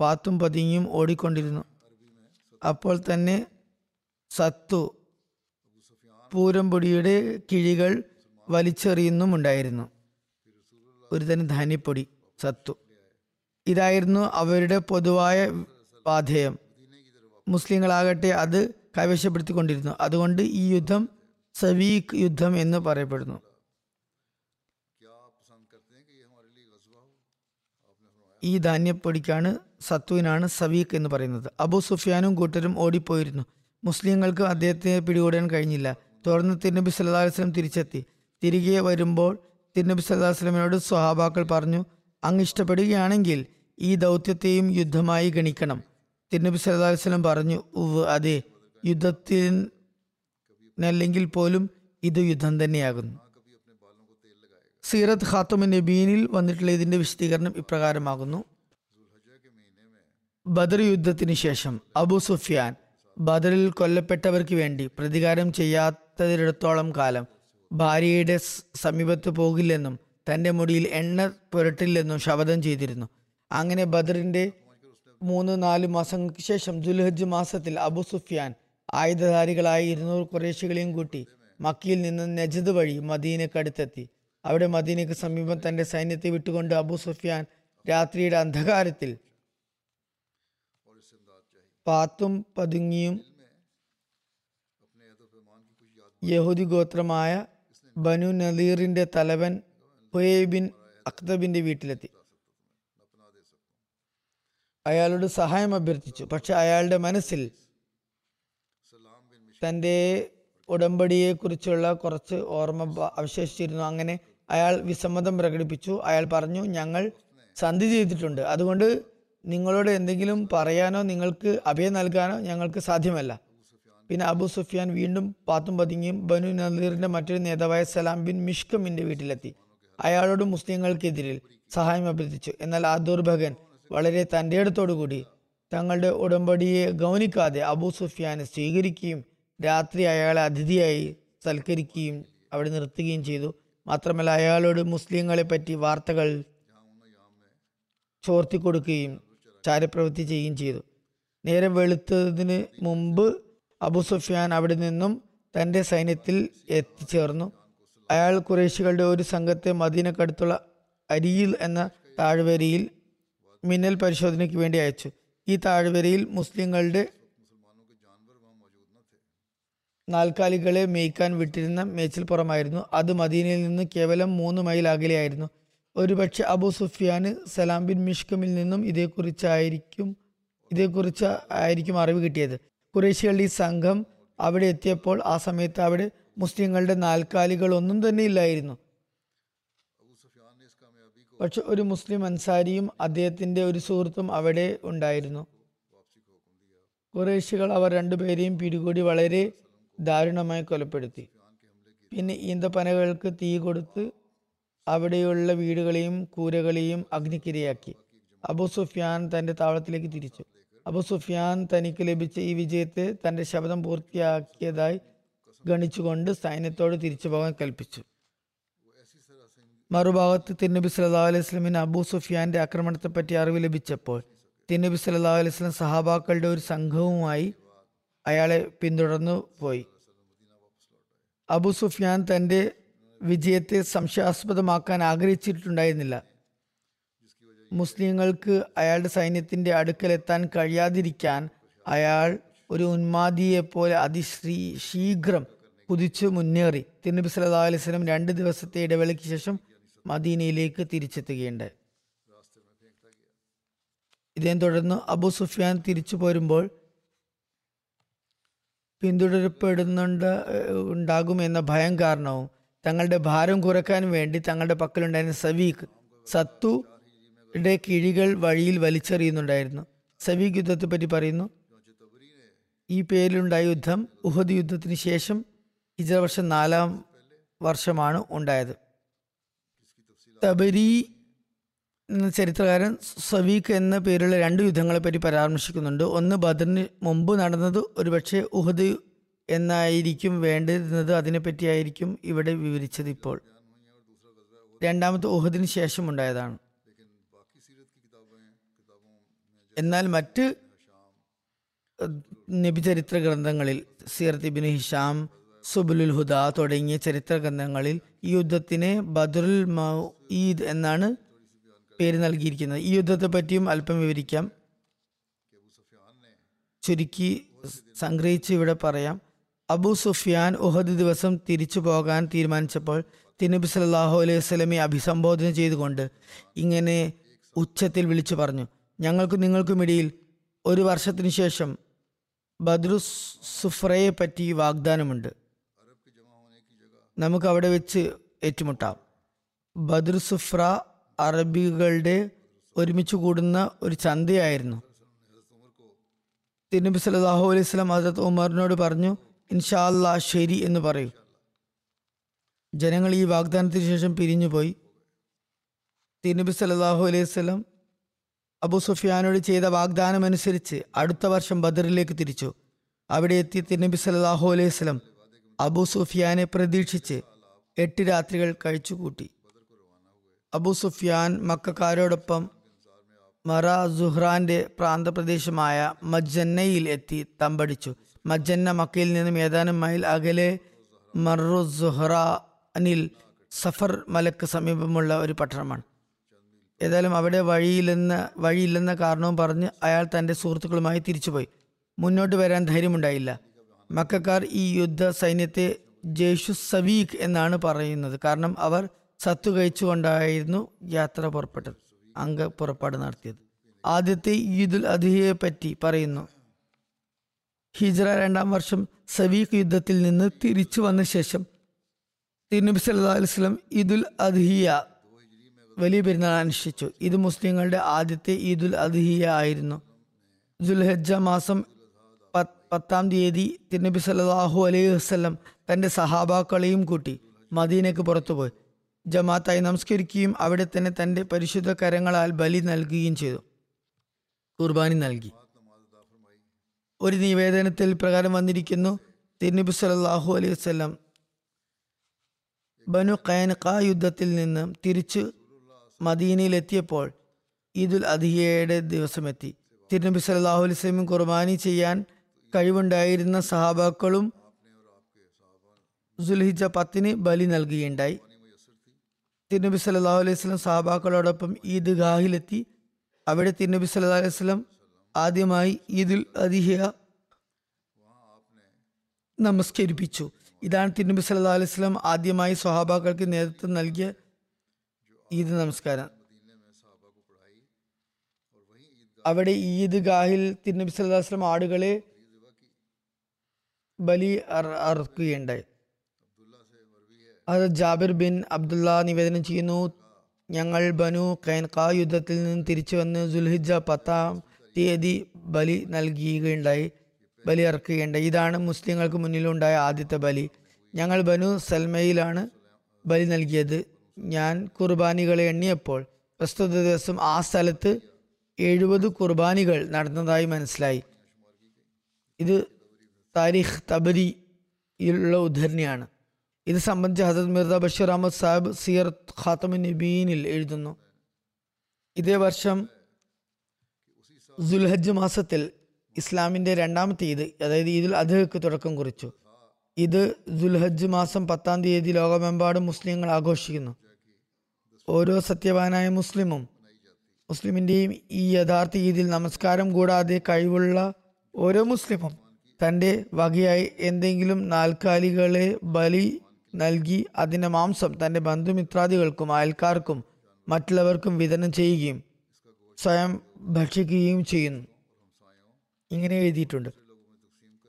പാത്തും പതിങ്ങിയും ഓടിക്കൊണ്ടിരുന്നു. അപ്പോൾ തന്നെ സത്തു പൂരംപൊടിയുടെ കിഴികൾ വലിച്ചെറിയുന്നുമുണ്ടായിരുന്നു. ഒരു തന്നെ ധാന്യപ്പൊടി സത്തു. ഇതായിരുന്നു അവരുടെ പൊതുവായ പാധേയം മുസ്ലിങ്ങളാകട്ടെ അത് കൈവശപ്പെടുത്തിക്കൊണ്ടിരുന്നു. അതുകൊണ്ട് ഈ യുദ്ധം സവീഖ് യുദ്ധം എന്ന് പറയപ്പെടുന്നു. ഈ ധാന്യപ്പൊടിക്കാണ് സത്തുവിനാണ് സവീഖ് എന്ന് പറയുന്നത്. അബു സുഫിയാനും കൂട്ടരും ഓടിപ്പോയിരുന്നു. മുസ്ലിങ്ങൾക്ക് അദ്ദേഹത്തെ പിടികൂടാൻ കഴിഞ്ഞില്ല. തുടർന്ന് തിരുനബി സല്ലാ വസ്ലം തിരിച്ചെത്തി. തിരികെ വരുമ്പോൾ തിരുനബി സല്ലാ വസ്ലമിനോട് സ്വഹാബാക്കൾ പറഞ്ഞു അങ്ങ് ഇഷ്ടപ്പെടുകയാണെങ്കിൽ ഈ ദൗത്യത്തെയും യുദ്ധമായി ഗണിക്കണം. തിരുനബി സല്ലാ വസ്ലം പറഞ്ഞു ഉവ് അതെ. യുദ്ധത്തിനല്ലെങ്കിൽ പോലും ഇത് യുദ്ധം തന്നെയാകുന്നു. സീറത്ത് ഖാത്തുമ നബീനിൽ വന്നിട്ടുള്ള ഇതിന്റെ വിശദീകരണം ഇപ്രകാരമാകുന്നു. ബദർ യുദ്ധത്തിന് ശേഷം അബു സുഫിയാൻ ബദറിൽ കൊല്ലപ്പെട്ടവർക്ക് വേണ്ടി പ്രതികാരം ചെയ്യാത്തതിടത്തോളം കാലം ഭാര്യയുടെ സമീപത്ത് പോകില്ലെന്നും തന്റെ മുടിയിൽ എണ്ണ പുരട്ടില്ലെന്നും ശപഥം ചെയ്തിരുന്നു. അങ്ങനെ ബദറിന്റെ മൂന്ന് നാല് മാസങ്ങൾക്ക് ശേഷം ദുൽഹജ് മാസത്തിൽ അബു സുഫിയാൻ ആയുധധാരികളായ ഇരുന്നൂറ് കുറേശികളെയും കൂട്ടി മക്കിയിൽ നിന്ന് നജദ് വഴി മദീനക്കടുത്തെത്തി. അവിടെ മദീനയ്ക്ക് സമീപം തന്റെ സൈന്യത്തെ വിട്ടുകൊണ്ട് അബു സുഫിയാൻ രാത്രിയുടെ അന്ധകാരത്തിൽ പാത്തും പതുങ്ങിയും യഹൂദി ഗോത്രമായ ബനു നദീറിന്റെ തലവൻ ഹുയേബിൻ അക്തബിന്റെ വീട്ടിലെത്തി. അയാളോട് സഹായം അഭ്യർത്ഥിച്ചു. പക്ഷെ അയാളുടെ മനസ്സിൽ തന്റെ ഉടമ്പടിയെ കുറിച്ചുള്ള കുറച്ച് ഓർമ്മ അവശേഷിച്ചിരുന്നു. അങ്ങനെ അയാൾ വിസമ്മതം പ്രകടിപ്പിച്ചു. അയാൾ പറഞ്ഞു ഞങ്ങൾ സന്ധി ചെയ്തിട്ടുണ്ട്. അതുകൊണ്ട് നിങ്ങളോട് എന്തെങ്കിലും പറയാനോ നിങ്ങൾക്ക് അഭയം നൽകാനോ ഞങ്ങൾക്ക് സാധ്യമല്ല. പിന്നെ അബു സുഫിയാൻ വീണ്ടും പാത്തും പതുങ്ങിയും ബനു നദീറിന്റെ മറ്റൊരു നേതാവായ സലാം ബിൻ മിഷ്കമിന്റെ വീട്ടിലെത്തി. അയാളോട് മുസ്ലിങ്ങൾക്കെതിരിൽ സഹായം അഭ്യർത്ഥിച്ചു. എന്നാൽ ആ ദുർഭകൻ വളരെ തന്റെ ഇടത്തോടുകൂടി തങ്ങളുടെ ഉടമ്പടിയെ ഗൗനിക്കാതെ അബു സുഫിയാനെ സ്വീകരിക്കുകയും രാത്രി അയാളെ അതിഥിയായി സൽക്കരിക്കുകയും അവിടെ നിർത്തുകയും ചെയ്തു. മാത്രമല്ല അയാളോട് മുസ്ലിങ്ങളെ പറ്റി വാർത്തകൾ ചോർത്തിക്കൊടുക്കുകയും ചാരപ്രവൃത്തി ചെയ്യുകയും ചെയ്തു. നേരം വെളുത്തതിന് മുമ്പ് അബു സുഫിയാൻ അവിടെ നിന്നും തന്റെ സൈന്യത്തിൽ എത്തിച്ചേർന്നു. അയാൾ കുറേശികളുടെ ഒരു സംഘത്തെ മദീനക്കടുത്തുള്ള അരിയിൽ എന്ന താഴ്വരയിൽ മിന്നൽ പരിശോധനയ്ക്ക് വേണ്ടി അയച്ചു. ഈ താഴ്വരയിൽ മുസ്ലിങ്ങളുടെ നാൽക്കാലികളെ മേയ്ക്കാൻ വിട്ടിരുന്ന മേച്ചിൽപ്പുറമായിരുന്നു അത് മദീനയിൽ നിന്ന് കേവലം മൂന്ന് മൈൽ അകലെയായിരുന്നു. ഒരുപക്ഷെ അബു സുഫിയാന് സലാം ബിൻ മിഷ്കമിൽ നിന്നും ഇതേക്കുറിച്ചായിരിക്കും ഇതേക്കുറിച്ച് ആയിരിക്കും അറിവ് കിട്ടിയത്. കുറേശികളുടെ ഈ സംഘം അവിടെ എത്തിയപ്പോൾ ആ സമയത്ത് അവിടെ മുസ്ലിങ്ങളുടെ നാൽക്കാലികൾ ഒന്നും തന്നെ ഇല്ലായിരുന്നു. പക്ഷെ ഒരു മുസ്ലിം അൻസാരിയും അദ്ദേഹത്തിന്റെ ഒരു സുഹൃത്തും അവിടെ ഉണ്ടായിരുന്നു. കുറേശികൾ അവർ രണ്ടുപേരെയും പിടികൂടി വളരെ ദാരുണമായി കൊലപ്പെടുത്തി. പിന്നെ ഈന്തപ്പനകൾക്ക് തീ കൊടുത്ത് അവിടെയുള്ള വീടുകളെയും കൂരകളെയും അഗ്നിക്കിരയാക്കി. അബു സുഫിയാൻ തന്റെ താവളത്തിലേക്ക് തിരിച്ചു. അബു സുഫിയാൻ തനിക്ക് ലഭിച്ച ഈ വിജയത്തെ തന്റെ ശബ്ദം പൂർത്തിയാക്കിയതായി ഗണിച്ചുകൊണ്ട് സൈന്യത്തോട് തിരിച്ചു പോകാൻ കൽപ്പിച്ചു. മറുഭാഗത്ത് തിരുനബി സല്ലാ അലൈഹി വസല്ലമിന് അബൂ സുഫിയാന്റെ ആക്രമണത്തെപ്പറ്റി അറിവ് ലഭിച്ചപ്പോൾ തിരുനബി സല്ലാ അലൈഹി വസല്ലം സഹാബാക്കളുടെ ഒരു സംഘവുമായി അയാളെ പിന്തുടർന്നു പോയി. അബു സുഫിയാൻ തന്റെ വിജയത്തെ സംശയാസ്പദമാക്കാൻ ആഗ്രഹിച്ചിട്ടുണ്ടായിരുന്നില്ല. മുസ്ലിങ്ങൾക്ക് അയാളുടെ സൈന്യത്തിന്റെ അടുക്കലെത്താൻ കഴിയാതിരിക്കാൻ അയാൾ ഒരു ഉന്മാദിയെ പോലെ അതിശ്രീ ശീഘ്രം കുതിച്ചു മുന്നേറി. തിരുനബി സല്ലാ അലൈഹി വസല്ലം രണ്ട് ദിവസത്തെ ഇടവേളയ്ക്ക് ശേഷം മദീനയിലേക്ക് തിരിച്ചെത്തുകയുണ്ടായി. ഇതേ തുടർന്ന് അബു സുഫിയാൻ തിരിച്ചു പോരുമ്പോൾ പിന്തുടരപ്പെടുന്നുണ്ട് ഉണ്ടാകുമെന്ന ഭയം കാരണവും തങ്ങളുടെ ഭാരം കുറയ്ക്കാൻ വേണ്ടി തങ്ങളുടെ പക്കലുണ്ടായിരുന്ന സവീഖ് സത്തുടെ കിഴികൾ വഴിയിൽ വലിച്ചെറിയുന്നുണ്ടായിരുന്നു. സവീഖ് യുദ്ധത്തെ പറ്റി പറയുന്നു. ഈ പേരിലുണ്ടായ യുദ്ധം ഉഹദ് യുദ്ധത്തിന് ശേഷം ഹിജറ വർഷം നാലാം വർഷമാണ് ഉണ്ടായത്. തബരി എന്ന ചരിത്രകാരൻ സവീഖ് എന്ന പേരുള്ള രണ്ട് യുദ്ധങ്ങളെപ്പറ്റി പരാമർശിക്കുന്നുണ്ട്. ഒന്ന് ബദറിന് മുമ്പ് നടന്നത് ഒരുപക്ഷെ ഉഹദ് എന്നായിരിക്കും വേണ്ടിരുന്നത് അതിനെപ്പറ്റിയായിരിക്കും ഇവിടെ വിവരിച്ചത് ഇപ്പോൾ രണ്ടാമത്തെ ഉഹദിന് ശേഷം ഉണ്ടായതാണ് എന്നാൽ മറ്റ് നബിചരിത്ര ഗ്രന്ഥങ്ങളിൽ സീറത്ത് ഇബിൻ ഹിഷാം സുബുലുൽ ഹുദ തുടങ്ങിയ ചരിത്ര ഗ്രന്ഥങ്ങളിൽ ഈ യുദ്ധത്തിന് ബദറുൽ മൗഈദ് എന്നാണ് പേര് നൽകിയിരിക്കുന്നത്. ഈ യുദ്ധത്തെ പറ്റിയും അല്പം വിവരിക്കാം. ചുരുക്കി സംഗ്രഹിച്ച് ഇവിടെ പറയാം. അബു സുഫിയാൻ ഉഹദ് ദിവസം തിരിച്ചു പോകാൻ തീരുമാനിച്ചപ്പോൾ തിനബി സല്ലല്ലാഹു അലൈഹി വസ്ലമെ അഭിസംബോധന ചെയ്തുകൊണ്ട് ഇങ്ങനെ ഉച്ചത്തിൽ വിളിച്ചു പറഞ്ഞു. ഞങ്ങൾക്കും നിങ്ങൾക്കുമിടയിൽ ഒരു വർഷത്തിനു ശേഷം ബദ്രു സുഫ്രയെ പറ്റി വാഗ്ദാനമുണ്ട്. നമുക്ക് അവിടെ വെച്ച് ഏറ്റുമുട്ടാം. ബദ്രു സുഫ്ര അറബികളുടെ ഒരുമിച്ച് കൂടുന്ന ഒരു ചന്തയായിരുന്നു. തിരുനബി സല്ലല്ലാഹു അലൈഹി വസല്ലം ഹസരത്ത് ഉമറിനോട് പറഞ്ഞു ഇൻഷാ അല്ലാ ശരി എന്ന് പറയൂ. ജനങ്ങൾ ഈ വാഗ്ദാനത്തിന് ശേഷം പിരിഞ്ഞുപോയി തിരുനബി സല്ലല്ലാഹു അലൈഹി സ്വലം അബു സുഫിയാനോട് ചെയ്ത വാഗ്ദാനം അനുസരിച്ച് അടുത്ത വർഷം ബദറിലേക്ക് തിരിച്ചു. അവിടെ എത്തി തിരുനബി സല്ലല്ലാഹു അലൈഹി സ്വലം അബു സുഫിയാനെ പ്രതീക്ഷിച്ച് എട്ട് രാത്രികൾ കഴിച്ചുകൂട്ടി. അബു സുഫിയാൻ മക്കാരോടൊപ്പം മറ സുഹ്റാന്റെ പ്രാന്തപ്രദേശമായ മജ്ജന്നയിൽ എത്തി തമ്പടിച്ചു. മജ്ജന്ന മക്കയിൽ നിന്നും ഏതാനും മൈൽ അകലെ മറു സുഹ്റാനിൽ സഫർ മലക്ക് സമീപമുള്ള ഒരു പട്ടണമാണ്. ഏതായാലും അവിടെ വഴിയില്ലെന്ന വഴിയില്ലെന്ന കാരണവും പറഞ്ഞ് അയാൾ തന്റെ സുഹൃത്തുക്കളുമായി തിരിച്ചുപോയി. മുന്നോട്ട് വരാൻ ധൈര്യമുണ്ടായില്ല. മക്കാർ ഈ യുദ്ധ സൈന്യത്തെ ജയ്ഷു സവീഖ് എന്നാണ് പറയുന്നത്. കാരണം അവർ സത്തു കഴിച്ചുകൊണ്ടായിരുന്നു യാത്ര പുറപ്പെട്ടത് അംഗ പുറപ്പാട് നടത്തിയത്. ആദ്യത്തെ ഈദുൽ അദ്ഹയെ പറ്റി പറയുന്നു. ഹിജ്ര രണ്ടാം വർഷം സവീഖ് യുദ്ധത്തിൽ നിന്ന് തിരിച്ചു വന്ന ശേഷം തിരുനബി സല്ലല്ലാഹു അലൈഹി വസല്ലം ഈദുൽ അദ്ഹിയ വലിയ പെരുന്നാൾ അനുഷ്ഠിച്ചു. ഇത് മുസ്ലിങ്ങളുടെ ആദ്യത്തെ ഈദുൽ അദ്ഹിയ ആയിരുന്നു. ദുൽഹജ്ജ മാസം പത്ത് തീയതി തിരുനബി സല്ലാഹു അലൈഹി വസ്ലം തന്റെ സഹാബാക്കളെയും കൂട്ടി മദീനയ്ക്ക് പുറത്തുപോയി. ജമാഅത്തായി നമസ്കരിക്കുകയും അവിടെ തന്നെ തന്റെ പരിശുദ്ധ കരങ്ങളാൽ ബലി നൽകുകയും ചെയ്തു. കുർബാനി നൽകി. ഒരു നിവേദനത്തിൽ പ്രകാരം വന്നിരിക്കുന്നു തിരുനബി സലാഹു അലൈഹി വസല്ലം ബനു ഖൈനഖ യുദ്ധത്തിൽ നിന്ന് തിരിച്ച് മദീനയിലെത്തിയപ്പോൾ ഈദുൽ ദിവസം ദിവസമെത്തി. തിരുനബി സല്ലല്ലാഹു അലൈഹി വസല്ലം കുർബാനി ചെയ്യാൻ കഴിവുണ്ടായിരുന്ന സഹാബാക്കളും സുൽഹിജ പത്തിന് ബലി നൽകുകയുണ്ടായി. തിരുനബി സല്ലാ അലൈഹി വസല്ലം ഈദ് ഗാഹിലെത്തി അവിടെ തിരുനബി സല്ലാ അലൈഹി വസല്ലം ആദ്യമായി ഈദുൽ അദിഹ നമസ്കരിപ്പിച്ചു. ഇതാണ് തിരുനബി സല്ലാ അലൈഹി വസല്ലം ആദ്യമായി സ്വഹാബാക്കൾക്ക് നേതൃത്വം നൽകിയ ഈദ് നമസ്കാരം. അവിടെ ഈദ് ഗാഹിൽ തിരുനബി സല്ലാ വസല്ലം ആടുകളെ ബലി അറുക്കുകയുണ്ടായി. അത് ജാബിർ ബിൻ അബ്ദുള്ള നിവേദനം ചെയ്യുന്നു. ഞങ്ങൾ ബനു കൈൻകാ യുദ്ധത്തിൽ നിന്ന് തിരിച്ചു വന്ന് സുൽഹിജ പത്താം തീയതി ബലി നൽകുകയുണ്ടായി ബലി ഇറക്കുകയുണ്ടായി ഇതാണ് മുസ്ലിങ്ങൾക്ക് മുന്നിലുണ്ടായ ആദ്യത്തെ ബലി. ഞങ്ങൾ ബനു സൽമയിലാണ് ബലി നൽകിയത്. ഞാൻ കുർബാനികളെ എണ്ണിയപ്പോൾ പ്രസ്തുത ദിവസം ആ സ്ഥലത്ത് എഴുപത് കുർബാനികൾ നടന്നതായി മനസ്സിലായി. ഇത് താരിഖ് തബരിയിലുള്ള ഉദ്ധരണിയാണ്. ഇത് സംബന്ധിച്ച് ഹസരത് മിർദ ബഷീർ അഹമ്മദ് സാഹിബ് സിയർ ഖാത്തമി നബീനിൽ എഴുതുന്നു. ഇതേ വർഷം ദുൽഹജ്ജ് മാസത്തിൽ ഇസ്ലാമിന്റെ രണ്ടാമത്തെ ഈദ് അതായത് ഈദുൽ അദ്ഹയ്ക്ക് തുടക്കം കുറിച്ചു. ഇത് ദുൽഹജ്ജ് മാസം പത്താം തീയതി ലോകമെമ്പാടും മുസ്ലിങ്ങൾ ആഘോഷിക്കുന്നു. ഓരോ സത്യവാനായ മുസ്ലിമും മുസ്ലിമിന്റെയും ഈ യഥാർത്ഥ ഈദിൽ നമസ്കാരം കൂടാതെ കഴിവുള്ള ഓരോ മുസ്ലിമും തന്റെ വകയായി എന്തെങ്കിലും നാൽക്കാലികളെ ബലി നൽകി അതിന്റെ മാംസം തന്റെ ബന്ധുമിത്രാദികൾക്കും അയൽക്കാർക്കും മറ്റുള്ളവർക്കും വിതരണം ചെയ്യുകയും സ്വയം ഭക്ഷിക്കുകയും ചെയ്യുന്നു. ഇങ്ങനെ എഴുതിയിട്ടുണ്ട്.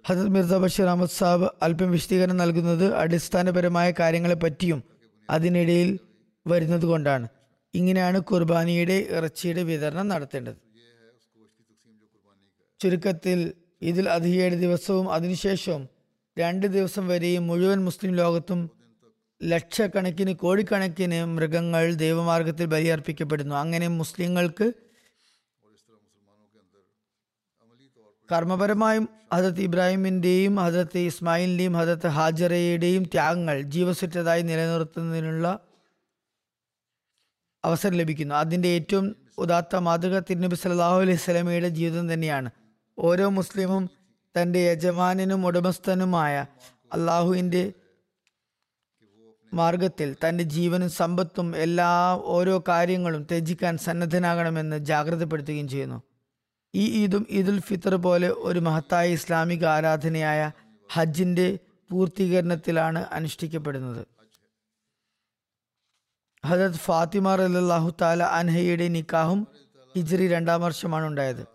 ഹസത് മിർസ ബഷീർ അഹമ്മദ് സാബ് അല്പം വിശദീകരണം നൽകുന്നത് അടിസ്ഥാനപരമായ കാര്യങ്ങളെ പറ്റിയും അതിനിടയിൽ വരുന്നത് കൊണ്ടാണ്. ഇങ്ങനെയാണ് കുർബാനിയുടെ ഇറച്ചിയുടെ വിതരണം നടത്തേണ്ടത്. ചുരുക്കത്തിൽ ഇതിൽ അധികയുടെ ദിവസവും അതിനുശേഷവും രണ്ട് ദിവസം വരെയും മുഴുവൻ മുസ്ലിം ലോകത്തും ലക്ഷക്കണക്കിന് കോടിക്കണക്കിന് മൃഗങ്ങൾ ദൈവമാർഗത്തിൽ ബലിയർപ്പിക്കപ്പെടുന്നു. അങ്ങനെ മുസ്ലിങ്ങൾക്ക് കർമ്മപരമായും ഹജരത്ത് ഇബ്രാഹിമിന്റെയും ഹജരത്ത് ഇസ്മായിലിന്റെയും ഹജരത്ത് ഹാജറയുടെയും ത്യാഗങ്ങൾ ജീവസുറ്റതായി നിലനിർത്തുന്നതിനുള്ള അവസരം ലഭിക്കുന്നു. അതിന്റെ ഏറ്റവും ഉദാത്ത മാതൃക തിരുനബി സല്ലല്ലാഹു അലൈഹി സ്വലമയുടെ ജീവിതം തന്നെയാണ്. ഓരോ മുസ്ലിമും തന്റെ യജമാനനും ഉടമസ്ഥനുമായ അള്ളാഹുവിന്റെ മാർഗത്തിൽ തന്റെ ജീവനും സമ്പത്തും എല്ലാ ഓരോ കാര്യങ്ങളും ത്യജിക്കാൻ സന്നദ്ധനാകണമെന്ന് ജാഗ്രതപ്പെടുത്തുകയും ചെയ്യുന്നു. ഈ ഈദും ഈദുൽ ഫിത്തർ പോലെ ഒരു മഹത്തായ ഇസ്ലാമിക ആരാധനയായ ഹജ്ജിന്റെ പൂർത്തീകരണത്തിലാണ് അനുഷ്ഠിക്കപ്പെടുന്നത്. ഹജത് ഫാത്തിമ റലാഹു താല അൻഹയുടെ നിക്കാഹും ഹിജറി രണ്ടാം വർഷമാണ് ഉണ്ടായത്.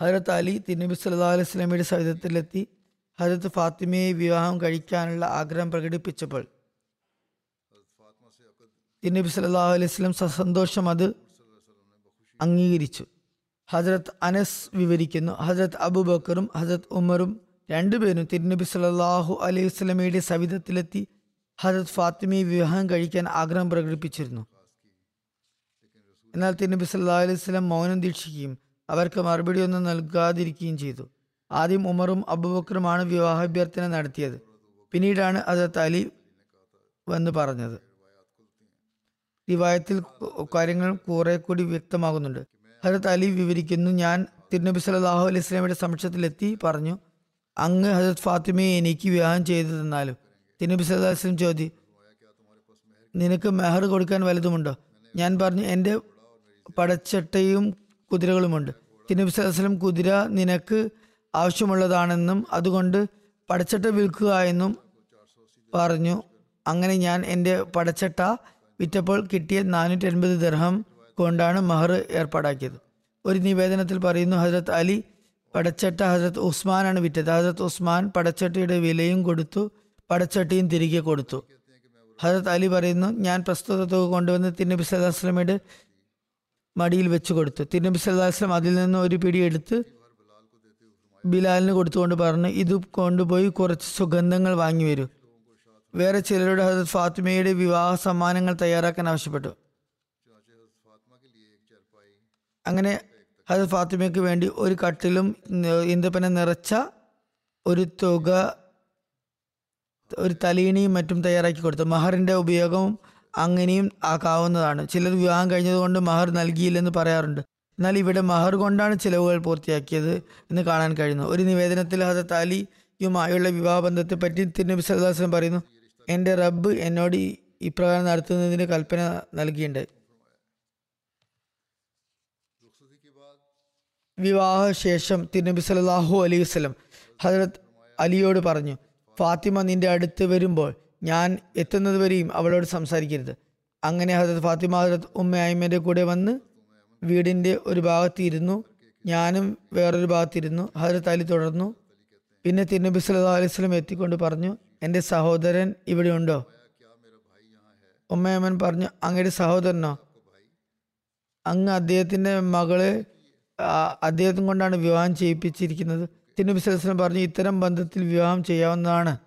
ഹജരത്ത് അലി തിരുനബി സല്ലാ അലൈഹി സ്വലമിയുടെ സവിധത്തിലെത്തി ഹജരത്ത് ഫാത്തിമയെ വിവാഹം കഴിക്കാനുള്ള ആഗ്രഹം പ്രകടിപ്പിച്ചപ്പോൾ തിരുനബി സല്ലാഹു അലൈഹി സ്വലം സസന്തോഷം അത് അംഗീകരിച്ചു. ഹജരത്ത് അനസ് വിവരിക്കുന്നു ഹജരത്ത് അബുബക്കറും ഹജരത്ത് ഉമറും രണ്ടുപേരും തിരുനബി സല്ലാഹു അലൈഹി സ്വലമയുടെ സവിധത്തിലെത്തി ഹജരത് ഫാത്തിമയെ വിവാഹം കഴിക്കാൻ ആഗ്രഹം പ്രകടിപ്പിച്ചിരുന്നു. എന്നാൽ തിരുനബി സല്ലാ അലൈഹി സ്വലം മൗനം ദീക്ഷിക്കുകയും അവർക്ക് മറുപടിയൊന്നും നൽകാതിരിക്കുകയും ചെയ്തു. ആദ്യം ഉമറും അബുബക്കറുമാണ് വിവാഹാഭ്യർത്ഥന നടത്തിയത്. പിന്നീടാണ് അത് അലി വന്ന് പറഞ്ഞത്. റിവായത്തിൽ കാര്യങ്ങൾ കുറെ കൂടി വ്യക്തമാകുന്നുണ്ട്. ഹജരത്ത് അലി വിവരിക്കുന്നു ഞാൻ തിരുനബി സല്ലാഹു അലൈഹി സ്വലമിയുടെ സമക്ഷത്തിലെത്തി പറഞ്ഞു അങ്ങ് ഹജരത് ഫാത്തിമയെ എനിക്ക് വിവാഹം ചെയ്തു തന്നാലും തിരുനബി സല്ലാ വസ്ലം ചോദി നിനക്ക് മെഹർ കൊടുക്കാൻ വലുതുമുണ്ടോ? ഞാൻ പറഞ്ഞു എന്റെ പടച്ചട്ടയും കുതിരകളുമുണ്ട്. തിരുനബി സല്ലാസ്ലം കുതിര നിനക്ക് ആവശ്യമുള്ളതാണെന്നും അതുകൊണ്ട് പടച്ചട്ട വിൽക്കുക എന്നും പറഞ്ഞു. അങ്ങനെ ഞാൻ എന്റെ പടച്ചട്ട വിറ്റപ്പോൾ കിട്ടിയ നാനൂറ്റി അൻപത് ദർഹം കൊണ്ടാണ് മഹർ ഏർപ്പാടാക്കിയത്. ഒരു നിവേദനത്തിൽ പറയുന്നു ഹജരത് അലി പടച്ചട്ട ഹജരത് ഉസ്മാനാണ് വിറ്റത്. ഹജരത് ഉസ്മാൻ പടച്ചട്ടയുടെ വിലയും കൊടുത്തു പടച്ചട്ടയും തിരികെ കൊടുത്തു. ഹജരത് അലി പറയുന്നു ഞാൻ പ്രസ്തുത തുക കൊണ്ടുവന്ന് തിരുനബി സല്ലാസ്ലമയുടെ മടിയിൽ വെച്ചു കൊടുത്തു. തിരുനബി സല്ലാസ്ലം അതിൽ നിന്ന് ഒരു പിടി എടുത്ത് ബിലാലിന് കൊടുത്തുകൊണ്ട് പറഞ്ഞു ഇത് കൊണ്ടുപോയി കുറച്ച് സുഗന്ധങ്ങൾ വാങ്ങി വരൂ. വേറെ ചിലരുടെ ഹസത് ഫാത്തിമയുടെ വിവാഹ സമ്മാനങ്ങൾ തയ്യാറാക്കാൻ ആവശ്യപ്പെട്ടു. അങ്ങനെ ഹസത് ഫാത്തിമയ്ക്ക് വേണ്ടി ഒരു കട്ടിലും ഇന്ദപ്പന നിറച്ച ഒരു തുക ഒരു തലീണിയും മറ്റും തയ്യാറാക്കി കൊടുത്തു. മഹറിന്റെ ഉപയോഗം അങ്ങനെയും ആക്കാവുന്നതാണ്. ചിലർ വിവാഹം കഴിഞ്ഞതുകൊണ്ട് മഹർ നൽകിയില്ലെന്ന് പറയാറുണ്ട്. എന്നാൽ ഇവിടെ മഹർ കൊണ്ടാണ് ചിലവുകൾ പൂർത്തിയാക്കിയത് എന്ന് കാണാൻ കഴിയുന്നു. ഒരു നിവേദനത്തിൽ ഹസത്ത് അലിയുമായുള്ള വിവാഹ ബന്ധത്തെ പറ്റി തിരുനബി സല്ലാസ്ലം പറയുന്നു എന്റെ റബ്ബ് എന്നോട് ഇപ്രകാരം നടത്തുന്നതിന് കൽപ്പന നൽകിയിട്ടുണ്ട്. വിവാഹശേഷം തിരുനബി സല്ലാഹു അലൈഹി വസ്ലം ഹജരത് അലിയോട് പറഞ്ഞു ഫാത്തിമ നിന്റെ അടുത്ത് വരുമ്പോൾ ഞാൻ എത്തുന്നതുവരെയും അവളോട് സംസാരിക്കരുത്. അങ്ങനെ ഹജരത് ഫാത്തിമ ഹജരത് ഉമ്മ അയിമന്റെ കൂടെ വന്ന് വീടിന്റെ ഒരു ഭാഗത്തിരുന്നു. ഞാനും വേറൊരു ഭാഗത്തിരുന്നു. ഹജരത് അലി തുടർന്നു. പിന്നെ തിരുനബി സല്ലാ അലൈഹി സ്വലം എത്തിക്കൊണ്ട് പറഞ്ഞു എന്റെ സഹോദരൻ ഇവിടെ ഉണ്ടോ? ഉമ്മയമ്മൻ പറഞ്ഞു അങ്ങയുടെ സഹോദരനോ? അങ്ങ് അദ്ദേഹത്തിന്റെ മകളെ അദ്ദേഹം കൊണ്ടാണ് വിവാഹം ചെയ്യിപ്പിച്ചിരിക്കുന്നത്. തിരുനബി സലസ്ലം പറഞ്ഞു ഇത്തരം ബന്ധത്തിൽ വിവാഹം ചെയ്യാവുന്നതാണ്.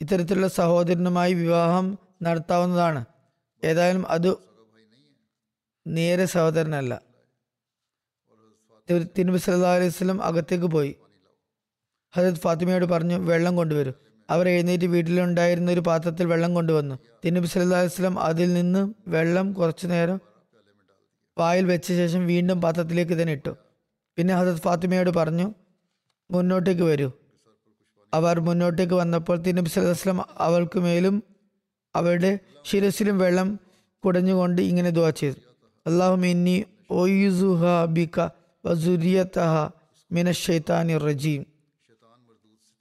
ഇത്തരത്തിലുള്ള സഹോദരനുമായി വിവാഹം നടത്താവുന്നതാണ്. ഏതായാലും അത് നേരെ സഹോദരനല്ല. തിരുനബി സല്ലാ അലൈഹി സ്വലം അകത്തേക്ക് പോയി. ഹജരത് ഫാത്തിമയോട് പറഞ്ഞു വെള്ളം കൊണ്ടുവരൂ. അവർ എഴുന്നേറ്റ് വീട്ടിലുണ്ടായിരുന്ന ഒരു പാത്രത്തിൽ വെള്ളം കൊണ്ടുവന്നു. തിരുനബി സല്ലാ അലൈഹി സ്വലം അതിൽ നിന്ന് വെള്ളം കുറച്ചു നേരം വായിൽ വെച്ച ശേഷം വീണ്ടും പാത്രത്തിലേക്ക് തന്നെ ഇട്ടു. പിന്നെ ഹജരത് ഫാത്തിമയോട് പറഞ്ഞു മുന്നോട്ടേക്ക് വരൂ. അവർ മുന്നോട്ടേക്ക് വന്നപ്പോൾ തിരുനബി സലഹുസ്ലം അവൾക്ക് മേലും അവരുടെ ശിരസിലും വെള്ളം കുടഞ്ഞുകൊണ്ട് ഇങ്ങനെ ദുവാ ചെയ്തു. അള്ളാഹു മിന്നി ഒയുസുഹ ബിക വസുരിയത്തഹ മിന റജീം.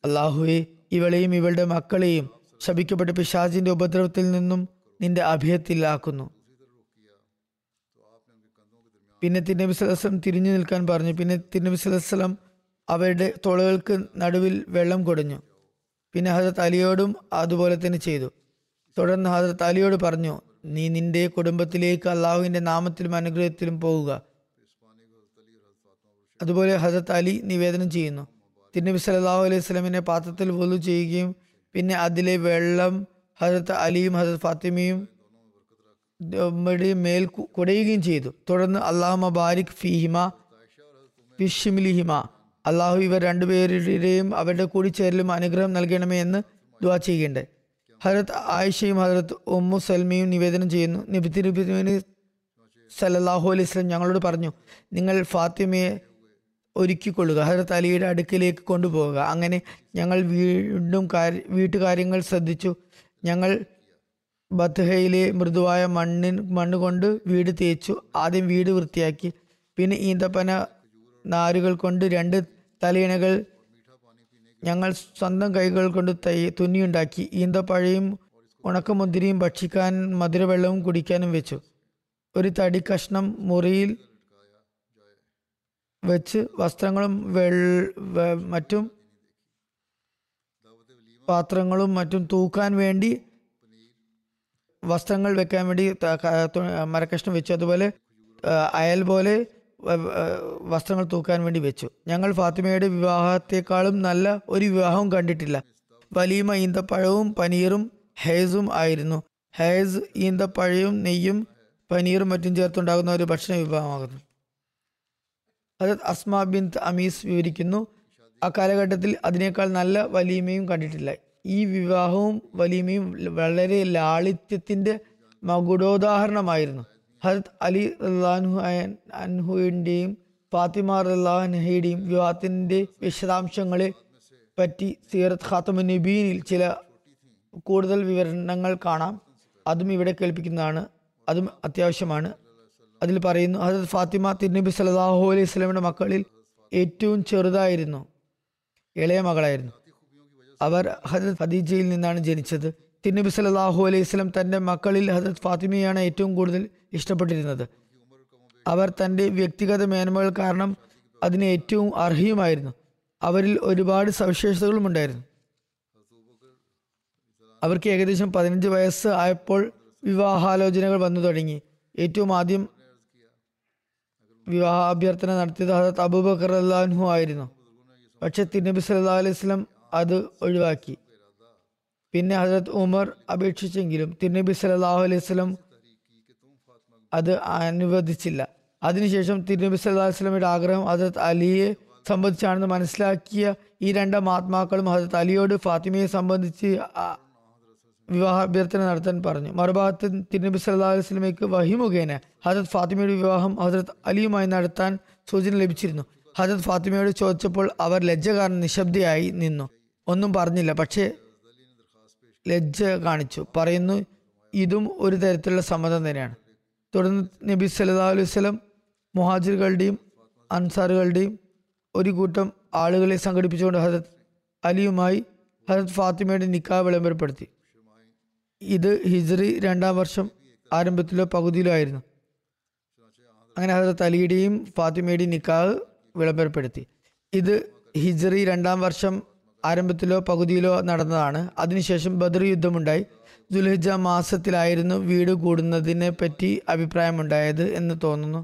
അള്ളാഹുവെ ഇവളെയും ഇവളുടെ മക്കളെയും ശപിക്കപ്പെട്ട പിശാജിന്റെ ഉപദ്രവത്തിൽ നിന്നും നിന്റെ അഭയത്തിലാക്കുന്നു. പിന്നെ തിരുനബി സ്വലം തിരിഞ്ഞു നിൽക്കാൻ പറഞ്ഞു. പിന്നെ തിരുനബി സ്വലം അവരുടെ തോളുകൾക്ക് നടുവിൽ വെള്ളം കൊടഞ്ഞു. പിന്നെ ഹസരത്ത് അലിയോടും അതുപോലെ തന്നെ ചെയ്തു. തുടർന്ന് ഹജറത്ത് അലിയോട് പറഞ്ഞു നീ നിന്റെ കുടുംബത്തിലേക്ക് അള്ളാഹുവിന്റെ നാമത്തിലും അനുഗ്രഹത്തിലും പോവുക അതുപോലെ ഹജറത്ത് അലി നിവേദനം ചെയ്യുന്നു. തിരുനബി സല്ലാഹു അലൈഹി സ്വലമിനെ പാത്രത്തിൽ വലു ചെയ്യുകയും പിന്നെ അതിലെ വെള്ളം ഹജറത്ത് അലിയും ഹജറത്ത് ഫാത്തിമയും മേൽ കുടയുകയും ചെയ്തു. തുടർന്ന് അള്ളാഹു ബാരിഖ് ഫിഹിമ ഫിഷിമിലിഹിമ അള്ളാഹു ഇവർ രണ്ടുപേരുടെയും അവരുടെ കൂടിച്ചേരലും അനുഗ്രഹം നൽകണമേ എന്ന് ദുവാ ചെയ്യേണ്ടേ ഹരത് ആയിഷയും ഹരത് ഉമ്മു സൽമയും നിവേദനം ചെയ്യുന്നു. നബി സലല്ലാഹു അലൈഹി സ്വലം ഞങ്ങളോട് പറഞ്ഞു നിങ്ങൾ ഫാത്തിമയെ ഒരുക്കിക്കൊള്ളുക ഹരത് അലിയുടെ അടുക്കിലേക്ക് കൊണ്ടുപോകുക അങ്ങനെ ഞങ്ങൾ വീണ്ടും കാര്യ വീട്ടുകാര്യങ്ങൾ ശ്രദ്ധിച്ചു. ഞങ്ങൾ ബത്ഹയിലെ മൃദുവായ മണ്ണിൻ മണ്ണ് കൊണ്ട് വീട് തേച്ചു. ആദ്യം വീട് വൃത്തിയാക്കി. പിന്നെ ഈന്തപ്പന നാരുകൾ കൊണ്ട് രണ്ട് തലയിണകൾ ഞങ്ങൾ സ്വന്തം കൈകൾ കൊണ്ട് തൈ തുന്നിയുണ്ടാക്കി. ഈന്തപ്പഴയും ഉണക്കമുന്തിരിയും ഭക്ഷിക്കാൻ മധുരവെള്ളവും കുടിക്കാനും വെച്ചു. ഒരു തടി കഷ്ണം മുറിയിൽ വെച്ച് വസ്ത്രങ്ങളും വെൾ മറ്റും പാത്രങ്ങളും മറ്റും തൂക്കാൻ വേണ്ടി വസ്ത്രങ്ങൾ വെക്കാൻ വേണ്ടി മരക്കഷ്ണം വെച്ചു. അതുപോലെ അയൽ പോലെ വസ്ത്രങ്ങൾ തൂക്കാൻ വേണ്ടി വെച്ചു. ഞങ്ങൾ ഫാത്തിമയുടെ വിവാഹത്തെക്കാളും നല്ല ഒരു വിവാഹവും കണ്ടിട്ടില്ല. വലീമ ഈന്തപ്പഴവും പനീറും ഹേസും ആയിരുന്നു. ഹേസ് ഈന്തപ്പഴയും നെയ്യും പനീറും മറ്റും ചേർത്തുണ്ടാകുന്ന ഒരു ഭക്ഷണ വിഭവമാകുന്നു. അത് അസ്മ ബിൻ അമീസ് വിവരിക്കുന്നു ആ കാലഘട്ടത്തിൽ അതിനേക്കാൾ നല്ല വലീമയും കണ്ടിട്ടില്ല. ഈ വിവാഹവും വലീമയും വളരെ ലാളിത്യത്തിന്റെ മകുടോദാഹരണമായിരുന്നു. ഹജത് അലി റഹ്ലാൻഹു അൻഹുവിന്റെയും ഫാത്തിമ റഹ്ലാൻഹയുടെയും വിവാഹത്തിന്റെ വിശദാംശങ്ങളെ പറ്റി സീറത്ത് ഖാത്തമ നബീനിൽ ചില കൂടുതൽ വിവരണങ്ങൾ കാണാം. അതും ഇവിടെ കേൾപ്പിക്കുന്നതാണ്. അതും അത്യാവശ്യമാണ്. അതിൽ പറയുന്നു ഹജത് ഫാത്തിമ തിരുനബി സലാഹു അലൈഹി സ്വലമിയുടെ മക്കളിൽ ഏറ്റവും ചെറുതായിരുന്നു. ഇളയ മകളായിരുന്നു. അവർ ഹജത് ഖദീജയിൽ നിന്നാണ് ജനിച്ചത്. തിരുനബി സലാഹു അലൈഹി സ്വലം തന്റെ മക്കളിൽ ഹസരത് ഫാത്തിമയാണ് ഏറ്റവും കൂടുതൽ ഇഷ്ടപ്പെട്ടിരുന്നത്. അവർ തന്റെ വ്യക്തിഗത മേന്മകൾ കാരണം അതിന് ഏറ്റവും അർഹയുമായിരുന്നു. അവരിൽ ഒരുപാട് സവിശേഷതകളും ഉണ്ടായിരുന്നു. അവർക്ക് ഏകദേശം പതിനഞ്ച് വയസ്സ് ആയപ്പോൾ വിവാഹാലോചനകൾ വന്നു തുടങ്ങി. ഏറ്റവും ആദ്യം വിവാഹ അഭ്യർത്ഥന നടത്തിയത് ഹജരത് അബൂബക്കർ അള്ളാഹു ആയിരുന്നു. പക്ഷെ തിരുനബി സല്ലല്ലാഹു അലൈഹി സ്വലം അത് ഒഴിവാക്കി. പിന്നെ ഹജരത് ഉമർ അപേക്ഷിച്ചെങ്കിലും തിരുനബി സല്ലല്ലാഹു അലൈഹി സ്വലം അത് അനുവദിച്ചില്ല. അതിനുശേഷം തിരുനബി സല്ലല്ലാഹു അലൈഹി വസല്ലമയുടെ ആഗ്രഹം ഹജരത് അലിയെ സംബന്ധിച്ചാണെന്ന് മനസ്സിലാക്കിയ ഈ രണ്ട് മഹാത്മാക്കളും ഹജരത് അലിയോട് ഫാത്തിമയെ സംബന്ധിച്ച് വിവാഹ അഭ്യർത്ഥന നടത്താൻ പറഞ്ഞു. മറുഭാഗത്ത് തിരുനബി സല്ലാ അലൈഹി വസല്ലമയ്ക്ക് വഹി മുഖേന ഹജരത് ഫാത്തിമയുടെ വിവാഹം ഹജരത് അലിയുമായി നടത്താൻ സൂചന ലഭിച്ചിരുന്നു. ഹജരത് ഫാത്തിമയോട് ചോദിച്ചപ്പോൾ അവർ ലജ്ജ കാരണം നിശബ്ദയായി നിന്നു. ഒന്നും പറഞ്ഞില്ല. പക്ഷേ ലജ്ജ കാണിച്ചു. പറയുന്നു ഇതും ഒരു തരത്തിലുള്ള സമ്മതം തന്നെയാണ്. തുടർന്ന് നബി സല്ലാ അലൈഹി വസല്ലം മുഹാജിറുകളുടെയും അൻസാറുകളുടെയും ഒരു കൂട്ടം ആളുകളെ സംഘടിപ്പിച്ചുകൊണ്ട് ഹജത് അലിയുമായി ഹജത് ഫാത്തിമയുടെ നിക്കാഹ് വിളംബരപ്പെടുത്തി. ഇത് ഹിജ്റി രണ്ടാം വർഷം ആരംഭത്തിലോ പകുതിയിലോ ആയിരുന്നു. അങ്ങനെ ഹജത് അലിയുടെയും ഫാത്തിമയുടെയും നിക്കാഹ് വിളംബരപ്പെടുത്തി. ഇത് ഹിജ്റി രണ്ടാം വർഷം ആരംഭത്തിലോ പകുതിയിലോ നടന്നതാണ്. അതിനുശേഷം ബദർ യുദ്ധമുണ്ടായി. ദുൽഹിജ മാസത്തിലായിരുന്നു വീട് കൂടുന്നതിനെ പറ്റി അഭിപ്രായമുണ്ടായത് എന്ന് തോന്നുന്നു.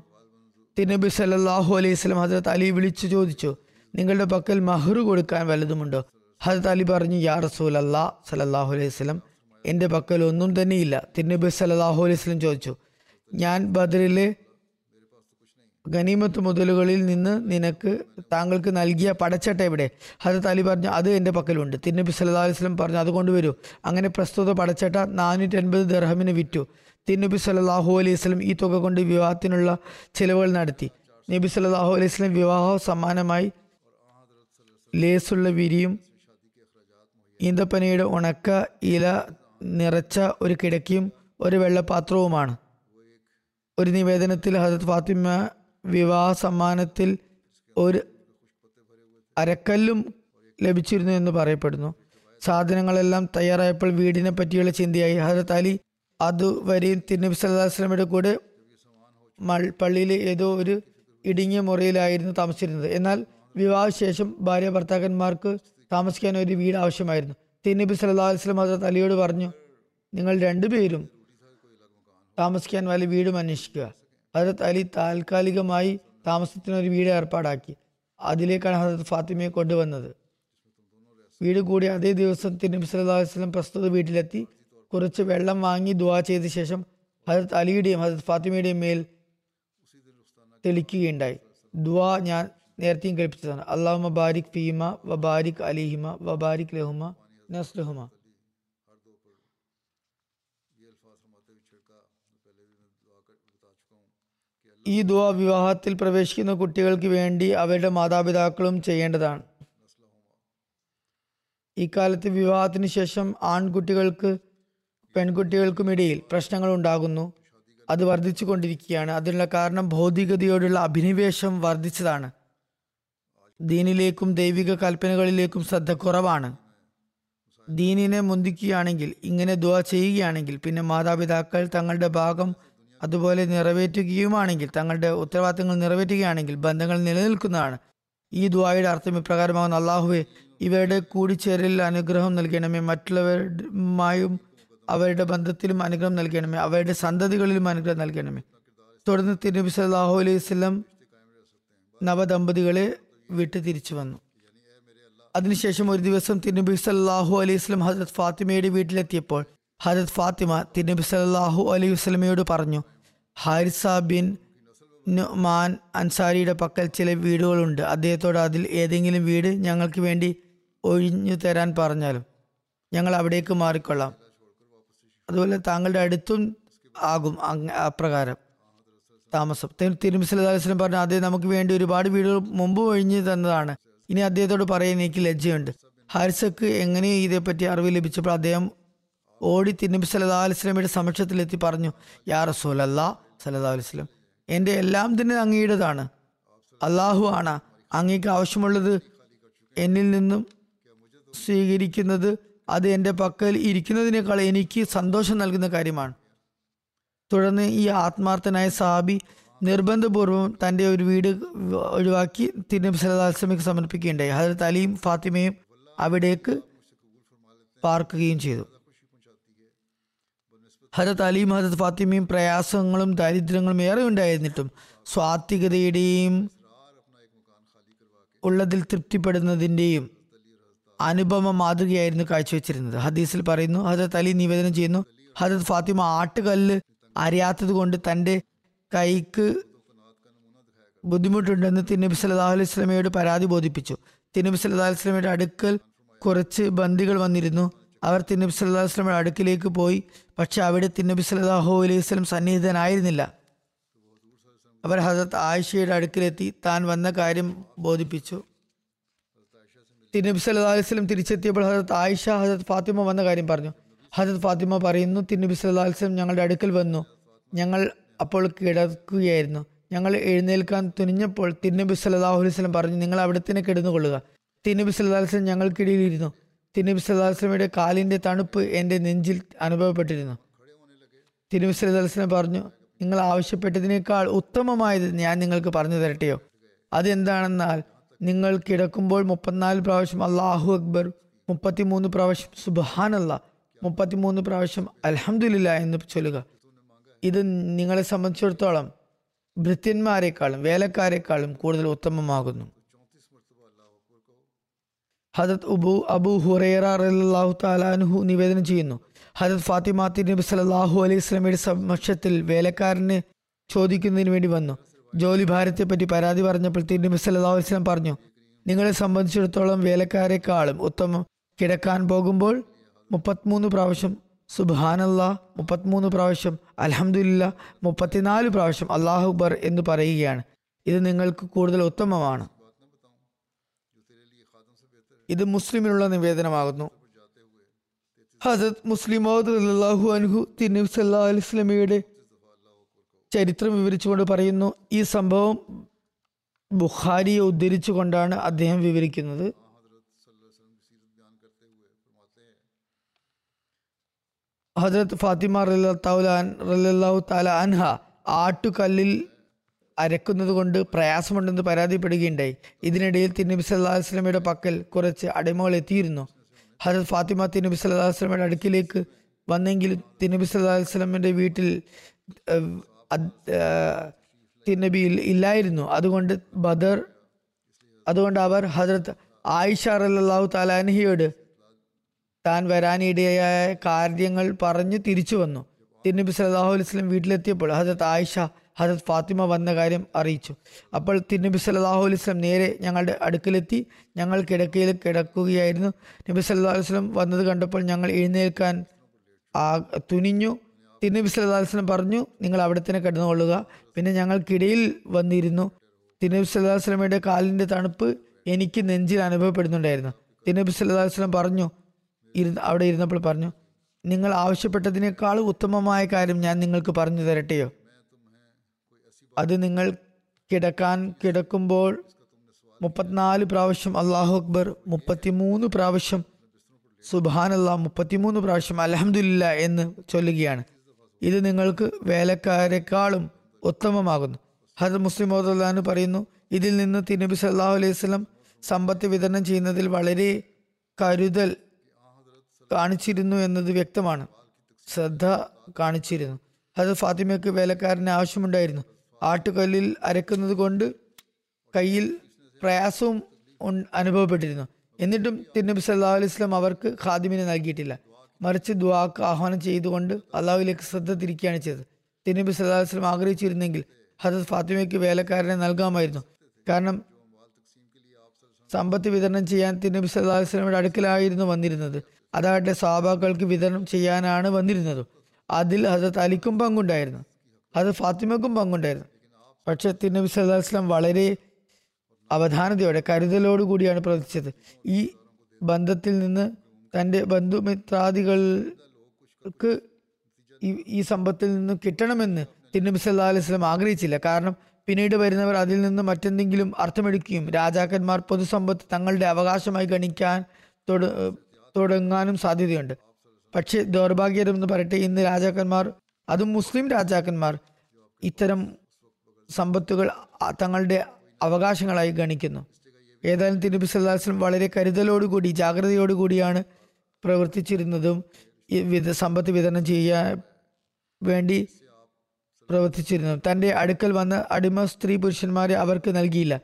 തിരുനബി സല്ലാഹു അലൈഹി സ്വലം ഹജറത് അലി വിളിച്ചു ചോദിച്ചു നിങ്ങളുടെ പക്കൽ മഹ്റു കൊടുക്കാൻ വല്ലതുമുണ്ടോ? ഹജത് അലി പറഞ്ഞു യാ റസൂൽ അല്ലാ സലല്ലാഹു അലൈഹി സ്വലം എന്റെ പക്കൽ ഒന്നും തന്നെയില്ല. തിരുനബി സല്ലാഹു അലൈഹി സ്വലം ചോദിച്ചു ഞാൻ ബദറിലെ ഗനീമത്ത് മുതലുകളിൽ നിന്ന് നിനക്ക് താങ്കൾക്ക് നൽകിയ പടച്ചട്ട എവിടെ ഹജത് അലി പറഞ്ഞു അത് എന്റെ പക്കലുണ്ട്. തിരുനബി സല്ലല്ലാഹു അലൈഹി വസല്ലം പറഞ്ഞു അതുകൊണ്ട് വരൂ. അങ്ങനെ പ്രസ്തുത പടച്ചട്ട നാനൂറ്റി അൻപത് ദർഹമിന് വിറ്റു. തിരുനബി സല്ലല്ലാഹു അലൈഹി വസല്ലം ഈ തുക കൊണ്ട് വിവാഹത്തിനുള്ള ചിലവുകൾ നടത്തി. നബി സല്ലല്ലാഹു അലൈഹി വസല്ലം വിവാഹ സമ്മാനമായി ലേസുള്ള വിരിയും ഈന്തപ്പനയുടെ ഉണക്ക ഇല നിറച്ച ഒരു കിടക്കിയും ഒരു വെള്ളപാത്രവുമാണ്. ഒരു നിവേദനത്തിൽ ഹജത് ഫാത്തിമ വിവാഹ സമ്മാനത്തിൽ ഒരു അരക്കല്ലും ലഭിച്ചിരുന്നു എന്ന് പറയപ്പെടുന്നു. സാധനങ്ങളെല്ലാം തയ്യാറായപ്പോൾ വീടിനെ പറ്റിയുള്ള ചിന്തയായി. ഹജരത് അലി അതുവരെയും തിരുനബി വസല്ലമയുടെ കൂടെ മൾ പള്ളിയിലെ ഏതോ ഒരു ഇടുങ്ങിയ മുറിയിലായിരുന്നു താമസിച്ചിരുന്നത്. എന്നാൽ വിവാഹശേഷം ഭാര്യ ഭർത്താക്കന്മാർക്ക് താമസിക്കാൻ ഒരു വീട് ആവശ്യമായിരുന്നു. തിരുനബി അലൈഹി വസല്ലം ഹജരത് അലിയോട് പറഞ്ഞു നിങ്ങൾ രണ്ടുപേരും താമസിക്കാൻ വലിയ വീടും അന്വേഷിക്കുക. ഹജരത് അലി താൽക്കാലികമായി താമസത്തിന് ഒരു വീട് ഏർപ്പാടാക്കി. അതിലേക്കാണ് ഹജരത് ഫാത്തിമയെ കൊണ്ടുവന്നത്. വീട് കൂടി അതേ ദിവസം തിരുനബി അലൈഹി വസല്ലം പ്രസ്തുത വീട്ടിലെത്തി. കുറച്ച് വെള്ളം വാങ്ങി ദുവാ ചെയ്ത ശേഷം ഹജരത് അലിയുടെയും ഹജരത് ഫാത്തിമയുടെയും മേൽ തെളിക്കുകയുണ്ടായി. ദുവാ ഞാൻ നേരത്തെയും കേൾപ്പിച്ചതാണ്. അള്ളാഹുമ ബാരിക് ഫീമ വ ബാരിഖ് അലിഹിമ വ ബാരിഖ് ലഹുമ നസ്ലുഹുമ. ഈ ദുവ വിവാഹത്തിൽ പ്രവേശിക്കുന്ന കുട്ടികൾക്ക് വേണ്ടി അവരുടെ മാതാപിതാക്കളും ചെയ്യേണ്ടതാണ്. ഇക്കാലത്ത് വിവാഹത്തിന് ശേഷം ആൺകുട്ടികൾക്ക് പെൺകുട്ടികൾക്കും ഇടയിൽ പ്രശ്നങ്ങൾ ഉണ്ടാകുന്നു. അത് വർദ്ധിച്ചു കൊണ്ടിരിക്കുകയാണ്. അതിനുള്ള കാരണം ഭൗതികതയോടുള്ള അഭിനിവേശം വർദ്ധിച്ചതാണ്. ദീനിലേക്കും ദൈവിക കൽപ്പനകളിലേക്കും ശ്രദ്ധ കുറവാണ്. ദീനിനെ മുന്തിക്കുകയാണെങ്കിൽ ഇങ്ങനെ ദുവ ചെയ്യുകയാണെങ്കിൽ പിന്നെ മാതാപിതാക്കൾ തങ്ങളുടെ ഭാഗം അതുപോലെ നിറവേറ്റുകയുമാണെങ്കിൽ തങ്ങളുടെ ഉത്തരവാദിത്തങ്ങൾ നിറവേറ്റുകയാണെങ്കിൽ ബന്ധങ്ങൾ നിലനിൽക്കുന്നതാണ്. ഈ ദുവായുടെ അർത്ഥം ഇപ്രകാരമാകുന്ന. അള്ളാഹുവെ ഇവരുടെ കൂടിച്ചേരലിൽ അനുഗ്രഹം നൽകണമേ. മറ്റുള്ളവരുമായും അവരുടെ ബന്ധത്തിലും അനുഗ്രഹം നൽകണമേ. അവരുടെ സന്തതികളിലും അനുഗ്രഹം നൽകണമേ. തുടർന്ന് തിരുനബി സല്ലാഹു അലൈഹി വസല്ലം നവദമ്പതികളെ വിട്ട് തിരിച്ചു വന്നു. അതിനുശേഷം ഒരു ദിവസം തിരുനബി സല്ലാഹു അലൈഹി വസ്ലം ഹസരത് ഫാത്തിമയുടെ വീട്ടിലെത്തിയപ്പോൾ ഹജരത് ഫാത്തിമ തിരുനബി സല്ലാഹു അലൈഹി വസ്ലമയോട് പറഞ്ഞു ഹാരിസ ബിൻ മാൻ അൻസാരിയുടെ പക്കൽ ചില വീടുകളുണ്ട്. അദ്ദേഹത്തോട് അതിൽ ഏതെങ്കിലും വീട് ഞങ്ങൾക്ക് വേണ്ടി ഒഴിഞ്ഞു തരാൻ പറഞ്ഞാലും ഞങ്ങൾ അവിടേക്ക് മാറിക്കൊള്ളാം. അതുപോലെ താങ്കളുടെ അടുത്തും ആകും അപ്രകാരം താമസം. തിരുമി സല്ലല്ലാഹു അലൈഹി പറഞ്ഞു അദ്ദേഹം നമുക്ക് വേണ്ടി ഒരുപാട് വീടുകൾ മുമ്പ് ഒഴിഞ്ഞു തന്നതാണ്. ഇനി അദ്ദേഹത്തോട് പറയാൻ എനിക്ക് ലജ്ജയുണ്ട്. ഹാരിസക്ക് എങ്ങനെ ഇതേപ്പറ്റി അറിവ് ലഭിച്ചപ്പോൾ അദ്ദേഹം ഓടി തിരുനബി സല്ലാ അലൈഹി വസല്ലമയുടെ സമക്ഷത്തിലെത്തി പറഞ്ഞു യാ റസൂൽ സല്ലല്ലാഹു അലൈഹി വസല്ലം എന്റെ എല്ലാം തന്നെ അങ്ങയുടേതാണ്. അള്ളാഹു ആണ് അങ്ങേക്ക് ആവശ്യമുള്ളത് എന്നിൽ നിന്നും സ്വീകരിക്കുന്നത്. അത് എന്റെ പക്കൽ ഇരിക്കുന്നതിനേക്കാൾ എനിക്ക് സന്തോഷം നൽകുന്ന കാര്യമാണ്. തുടർന്ന് ഈ ആത്മാർത്ഥനായ സാബി നിർബന്ധപൂർവം തന്റെ ഒരു വീട് ഒഴിവാക്കി തിരുനബി വസല്ലമയ്ക്ക് സമർപ്പിക്കുകയുണ്ടായി. ഹജരത് അലിയും ഫാത്തിമയും അവിടേക്ക് പാർക്കുകയും ചെയ്തു. ഹജരത്ത് അലിയും ഹരത് ഫാത്തിമയും പ്രയാസങ്ങളും ദാരിദ്ര്യങ്ങളും ഏറെ ഉണ്ടായിരുന്നിട്ടും സ്വാത്വികതയുടെയും ഉള്ളതിൽ തൃപ്തിപ്പെടുന്നതിന്റെയും അനുപമ മാതൃകയായിരുന്നു കാഴ്ചവെച്ചിരുന്നത്. ഹദീസിൽ പറയുന്നു ഹജത് അലി നിവേദനം ചെയ്യുന്നു ഹജത് ഫാത്തിമ ആട്ടുകല്ല് അറിയാത്തത് കൊണ്ട് തന്റെ കൈക്ക് ബുദ്ധിമുട്ടുണ്ടെന്ന് തിരുനബി സല്ലാഹു അലൈഹി സ്വലമയോട് പരാതി ബോധിപ്പിച്ചു. തിരുനബി സല്ലാ അലൈഹി സ്വലമയുടെ അടുക്കൽ കുറച്ച് ബന്ദികൾ വന്നിരുന്നു. അവർ തിരുനബി സല്ലല്ലാഹു അലൈഹി സ്വലമയുടെ അടുക്കിലേക്ക് പോയി പക്ഷെ അവിടെ തിന്നബി സലാഹു അലൈഹി സ്വലം സന്നിഹിതനായിരുന്നില്ല. അവർ ഹസത്ത് ആയിഷയുടെ അടുക്കിലെത്തി താൻ വന്ന കാര്യം ബോധിപ്പിച്ചു. തിന്നബി സല്ലാ അലൈഹി വസല്ലം തിരിച്ചെത്തിയപ്പോൾ ഹസത്ത് ആയിഷ ഹസത്ത് ഫാത്തിമ വന്ന കാര്യം പറഞ്ഞു. ഹസത്ത് ഫാത്തിമ പറയുന്നു തിന്നബി സല്ലാ അലൈഹി വസല്ലം ഞങ്ങളുടെ അടുക്കൽ വന്നു. ഞങ്ങൾ അപ്പോൾ കിടക്കുകയായിരുന്നു. ഞങ്ങൾ എഴുന്നേൽക്കാൻ തുനിഞ്ഞപ്പോൾ തിന്നബി സല്ലല്ലാഹു അലൈഹി സ്വലം പറഞ്ഞു നിങ്ങൾ അവിടെ തന്നെ കിടന്നുകൊള്ളുക. തിരുനബി സല്ലാ ഞങ്ങൾക്കിടയിൽ ഇരുന്നു. തിരുനബി സല്ലല്ലാഹു കാലിന്റെ തണുപ്പ് എന്റെ നെഞ്ചിൽ അനുഭവപ്പെട്ടിരുന്നു. തിരുനബി സല്ലല്ലാഹു പറഞ്ഞു നിങ്ങൾ ആവശ്യപ്പെട്ടതിനേക്കാൾ ഉത്തമമായത് ഞാൻ നിങ്ങൾക്ക് പറഞ്ഞു തരട്ടെയോ? അതെന്താണെന്നാൽ നിങ്ങൾ കിടക്കുമ്പോൾ മുപ്പത്തിനാല് പ്രാവശ്യം അള്ളാഹു അക്ബർ മുപ്പത്തിമൂന്ന് പ്രാവശ്യം സുബാൻ അല്ല മുപ്പത്തിമൂന്ന് പ്രാവശ്യം അലഹമുല്ല എന്ന് ചൊല്ലുക. ഇത് നിങ്ങളെ സംബന്ധിച്ചിടത്തോളം ഭൃത്യന്മാരെക്കാളും വേലക്കാരെക്കാളും കൂടുതൽ ഉത്തമമാകുന്നു. ഹജത് ഉബു അബു ഹുറേറ റളിയല്ലാഹു താലാൻഹു നിവേദനം ചെയ്യുന്നു. ഹജത് ഫാത്തിമ നബി സലാഹു അലൈഹി സ്വലമയുടെ സമക്ഷത്തിൽ വേലക്കാരന് ചോദിക്കുന്നതിന് വേണ്ടി വന്നു. ജോലി ഭാരത്തെ പറ്റി പരാതി പറഞ്ഞപ്പോൾ തിരുനബി സല്ലല്ലാഹു അലൈഹി വസല്ലം പറഞ്ഞു നിങ്ങളെ സംബന്ധിച്ചിടത്തോളം വേലക്കാരെക്കാളും ഉത്തമം കിടക്കാൻ പോകുമ്പോൾ മുപ്പത്തിമൂന്ന് പ്രാവശ്യം സുബാനല്ലാ മുപ്പത്തിമൂന്ന് പ്രാവശ്യം അലഹമുല്ല മുപ്പത്തിനാല് പ്രാവശ്യം അള്ളാഹുബർ എന്ന് പറയുകയാണ്. ഇത് നിങ്ങൾക്ക് കൂടുതൽ ഉത്തമമാണ്. ഇത് മുസ്ലിമിനുള്ള നിവേദനമാകുന്നു. ഹസത് മുസ്ലിം അള്ളാഹു അൻഹു തിരുനബി സല്ലാ അലൈഹി സ്വലമിയുടെ ചരിത്രം വിവരിച്ചുകൊണ്ട് പറയുന്നു ഈ സംഭവം ബുഖാരിയെ ഉദ്ധരിച്ചുകൊണ്ടാണ് അദ്ദേഹം വിവരിക്കുന്നത്. ഹജരത് ഫാത്തിമ റലാഹു താല അൻഹ ആട്ടുകല്ലിൽ അരക്കുന്നത് കൊണ്ട് പ്രയാസമുണ്ടെന്ന് പരാതിപ്പെടുകയുണ്ടായി. ഇതിനിടയിൽ തിരുനബി സല്ലാ വസ്ലമയുടെ പക്കൽ കുറച്ച് അടിമകൾ എത്തിയിരുന്നു. ഹജത് ഫാത്തിമ തിരുനബി സല്ലാ വസ്ലമയുടെ അടുക്കിലേക്ക് വന്നെങ്കിൽ തിരുനബി സല്ലാ വസല്ലമയുടെ വീട്ടിൽ തിരുനബി ഇല്ലായിരുന്നു. അതുകൊണ്ട് ബദർ അതുകൊണ്ട് അവർ ഹജരത് ആയിഷ റല്ലാഹു താലാൻഹിയോട് താൻ വരാനിടയായ കാര്യങ്ങൾ പറഞ്ഞ് തിരിച്ചു വന്നു. തിരുനബി സല്ലല്ലാഹു അലൈഹി സ്വലം വീട്ടിലെത്തിയപ്പോൾ ഹജരത് ആയിഷ ഹജരത്ത് ഫാത്തിമ വന്ന കാര്യം അറിയിച്ചു. അപ്പോൾ തിരുനബി സല്ലാഹു അലൈഹി വസല്ലം നേരെ ഞങ്ങളുടെ അടുക്കലെത്തി. ഞങ്ങൾ കിടക്കയിൽ കിടക്കുകയായിരുന്നു. നബി സല്ലാ അലൈഹി വസല്ലം വന്നത് കണ്ടപ്പോൾ ഞങ്ങൾ എഴുന്നേൽക്കാൻ ആ തുനിഞ്ഞു. തിരുനബി സല്ലല്ലാഹു അലൈഹി വസല്ലം പറഞ്ഞു നിങ്ങൾ അവിടെ തന്നെ കിടന്നുകൊള്ളുക. പിന്നെ ഞങ്ങൾക്കിടയിൽ വന്നിരുന്നു. തിരുനബി സല്ലല്ലാഹു അലൈഹി വസല്ലമയുടെ കാലിന്റെ തണുപ്പ് എനിക്ക് നെഞ്ചിൽ അനുഭവപ്പെടുന്നുണ്ടായിരുന്നു. തിരുനബി അലൈഹി വസല്ലം പറഞ്ഞു ഇരുന്ന് അവിടെ ഇരുന്നപ്പോൾ പറഞ്ഞു നിങ്ങൾ ആവശ്യപ്പെട്ടതിനേക്കാൾ ഉത്തമമായ കാര്യം ഞാൻ നിങ്ങൾക്ക് പറഞ്ഞു തരട്ടെയോ അത് നിങ്ങൾ കിടക്കാൻ കിടക്കുമ്പോൾ മുപ്പത്തിനാല് പ്രാവശ്യം അള്ളാഹു അക്ബർ മുപ്പത്തിമൂന്ന് പ്രാവശ്യം സുബാനല്ല മുപ്പത്തിമൂന്ന് പ്രാവശ്യം അലഹമില്ല എന്ന് ചൊല്ലുകയാണ്. ഇത് നിങ്ങൾക്ക് വേലക്കാരെക്കാളും ഉത്തമമാകുന്നു. ഹജർ മുസ്ലിം മോദാന് പറയുന്നു ഇതിൽ നിന്ന് തിരുനബി സല്ലാഹു അലൈഹി സ്വലം സമ്പത്ത് വിതരണം ചെയ്യുന്നതിൽ വളരെ കരുതൽ കാണിച്ചിരുന്നു എന്നത് വ്യക്തമാണ്. ശ്രദ്ധ കാണിച്ചിരുന്നു. അത് ഫാത്തിമയ്ക്ക് വേലക്കാരന് ആവശ്യമുണ്ടായിരുന്നു. ആട്ടുകല്ലിൽ അരക്കുന്നത് കൊണ്ട് കയ്യിൽ പ്രയാസവും അനുഭവപ്പെട്ടിരുന്നു. എന്നിട്ടും തിരുനബി സല്ലാ അലൈഹി സ്വലം അവർക്ക് ഖാദിമിനെ നൽകിയിട്ടില്ല. മറിച്ച് ദുവാക്ക് ആഹ്വാനം ചെയ്തുകൊണ്ട് അള്ളാഹുലേക്ക് ശ്രദ്ധ തിരിക്കുകയാണ് ചെയ്തത്. തിരുനബി സല്ലാ അലൈഹി സ്വലം ആഗ്രഹിച്ചിരുന്നെങ്കിൽ ഹജത് ഫാത്തിമയ്ക്ക് വേലക്കാരനെ നൽകാമായിരുന്നു. കാരണം സമ്പത്ത് വിതരണം ചെയ്യാൻ തിരുനബി സല്ലാ അലൈഹി വസല്ലമയുടെ അടുക്കലായിരുന്നു വന്നിരുന്നത്. അതാകട്ടെ സാബാക്കൾക്ക് വിതരണം ചെയ്യാനാണ് വന്നിരുന്നത്. അതിൽ ഹസത്ത് അലിക്കും പങ്കുണ്ടായിരുന്നു. അത് ഫാത്തിമക്കും പങ്കുണ്ടായിരുന്നു. പക്ഷെ തിരുനബി അലൈഹി വസല്ലം വളരെ അവധാനതയോടെ കരുതലോടു കൂടിയാണ് പ്രവർത്തിച്ചത് ഈ ബന്ധത്തിൽ നിന്ന് തന്റെ ബന്ധുമിത്രാദികൾക്ക് ഈ സമ്പത്തിൽ നിന്ന് കിട്ടണമെന്ന് തിരുനബി സല്ലാ അലൈഹി സ്വലം ആഗ്രഹിച്ചില്ല. കാരണം പിന്നീട് വരുന്നവർ അതിൽ നിന്ന് മറ്റെന്തെങ്കിലും അർത്ഥമെടുക്കുകയും രാജാക്കന്മാർ പൊതുസമ്പത്ത് തങ്ങളുടെ അവകാശമായി ഗണിക്കാൻ തുട- തുടങ്ങാനും സാധ്യതയുണ്ട്. പക്ഷേ ദൗർഭാഗ്യകരമെന്ന് പറയട്ടെ ഇന്ന് രാജാക്കന്മാർ അതും മുസ്ലിം രാജാക്കന്മാർ ഇത്തരം സമ്പത്തുകൾ തങ്ങളുടെ അവകാശങ്ങളായി ഗണിക്കുന്നു. ഏതായാലും അലൈഹി വസല്ലം വളരെ കരുതലോടുകൂടി ജാഗ്രതയോടുകൂടിയാണ് പ്രവർത്തിച്ചിരുന്നതും വിധ സമ്പത്ത് വിതരണം ചെയ്യാൻ വേണ്ടി പ്രവർത്തിച്ചിരുന്നു തന്റെ അടുക്കൽ വന്ന അടിമ സ്ത്രീ പുരുഷന്മാരെ അവർക്ക് നൽകിയില്ല.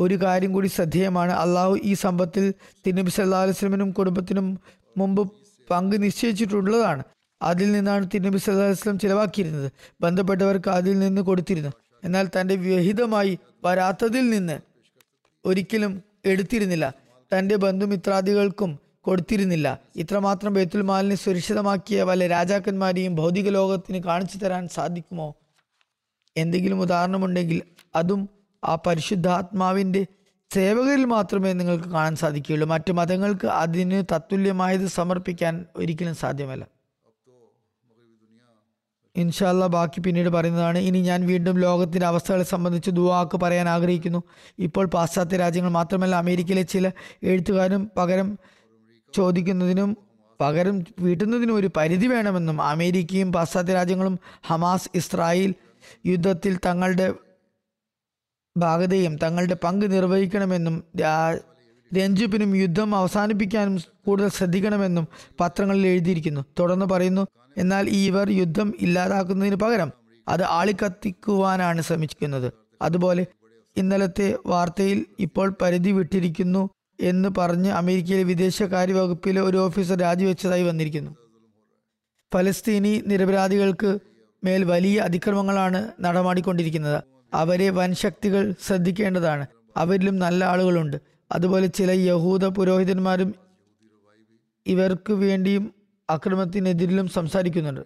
ഒരു കാര്യം കൂടി ശ്രദ്ധേയമാണ്. അള്ളാഹു ഈ സമ്പത്തിൽ തിരുനബി സല്ലാ അലുസ്ലമിനും കുടുംബത്തിനും മുമ്പ് പങ്ക് നിശ്ചയിച്ചിട്ടുള്ളതാണ്. അതിൽ നിന്നാണ് തിരുനബി സല്ലാ വസ്ലം ചിലവാക്കിയിരുന്നത്. ബന്ധപ്പെട്ടവർക്ക് അതിൽ നിന്ന് കൊടുത്തിരുന്നു. എന്നാൽ തന്റെ വിഹിതമായി വരാത്തതിൽ നിന്ന് ഒരിക്കലും എടുത്തിരുന്നില്ല. തന്റെ ബന്ധുമിത്രാദികൾക്കും കൊടുത്തിരുന്നില്ല. ഇത്രമാത്രം ബൈത്തുൽ മാലിനെ സുരക്ഷിതമാക്കിയ വല്ല രാജാക്കന്മാരെയും ഭൗതിക ലോകത്തിന് കാണിച്ചു തരാൻ സാധിക്കുമോ? എന്തെങ്കിലും ഉദാഹരണമുണ്ടെങ്കിൽ അതും ആ പരിശുദ്ധാത്മാവിന്റെ സേവകരിൽ മാത്രമേ നിങ്ങൾക്ക് കാണാൻ സാധിക്കുകയുള്ളൂ. മറ്റു മതങ്ങൾക്ക് അതിന് തത്തുല്യമായത് സമർപ്പിക്കാൻ ഒരിക്കലും സാധ്യമല്ല. ഇൻഷാല്ല ബാക്കി പിന്നീട് പറയുന്നതാണ്. ഇനി ഞാൻ വീണ്ടും ലോകത്തിന്റെ അവസ്ഥകളെ സംബന്ധിച്ച് ദുവാക്ക് പറയാൻ ആഗ്രഹിക്കുന്നു. ഇപ്പോൾ പാശ്ചാത്യ രാജ്യങ്ങൾ മാത്രമല്ല അമേരിക്കയിലെ ചില എഴുത്തുകാരും പകരം ചോദിക്കുന്നതിനും പകരം വീട്ടുന്നതിനും ഒരു പരിധി വേണമെന്നും അമേരിക്കയും പാശ്ചാത്യ രാജ്യങ്ങളും ഹമാസ് ഇസ്രായേൽ യുദ്ധത്തിൽ തങ്ങളുടെ ഭാഗതയും തങ്ങളുടെ പങ്ക് നിർവഹിക്കണമെന്നും രഞ്ജുപ്പിനും യുദ്ധം അവസാനിപ്പിക്കാനും കൂടുതൽ ശ്രദ്ധിക്കണമെന്നും പത്രങ്ങളിൽ എഴുതിയിരിക്കുന്നു. തുടർന്ന് പറയുന്നു എന്നാൽ ഇവർ യുദ്ധം ഇല്ലാതാക്കുന്നതിന് പകരം അത് ആളിക്കത്തിക്കുവാനാണ് ശ്രമിക്കുന്നത്. അതുപോലെ ഇന്നലത്തെ വാർത്തയിൽ ഇപ്പോൾ പരിധി വിട്ടിരിക്കുന്നു എന്ന് പറഞ്ഞ് അമേരിക്കയിലെ വിദേശകാര്യ വകുപ്പിലെ ഒരു ഓഫീസർ രാജിവെച്ചതായി വന്നിരിക്കുന്നു. ഫലസ്തീനി നിരപരാധികൾക്ക് മേൽ വലിയ അതിക്രമങ്ങളാണ് നടമാടിക്കൊണ്ടിരിക്കുന്നത്. അവരെ വൻശക്തികൾ ശ്രദ്ധിക്കേണ്ടതാണ്. അവരിലും നല്ല ആളുകളുണ്ട്. അതുപോലെ ചില യഹൂദ പുരോഹിതന്മാരും ഇവർക്ക് വേണ്ടിയും അക്രമത്തിനെതിരിലും സംസാരിക്കുന്നുണ്ട്.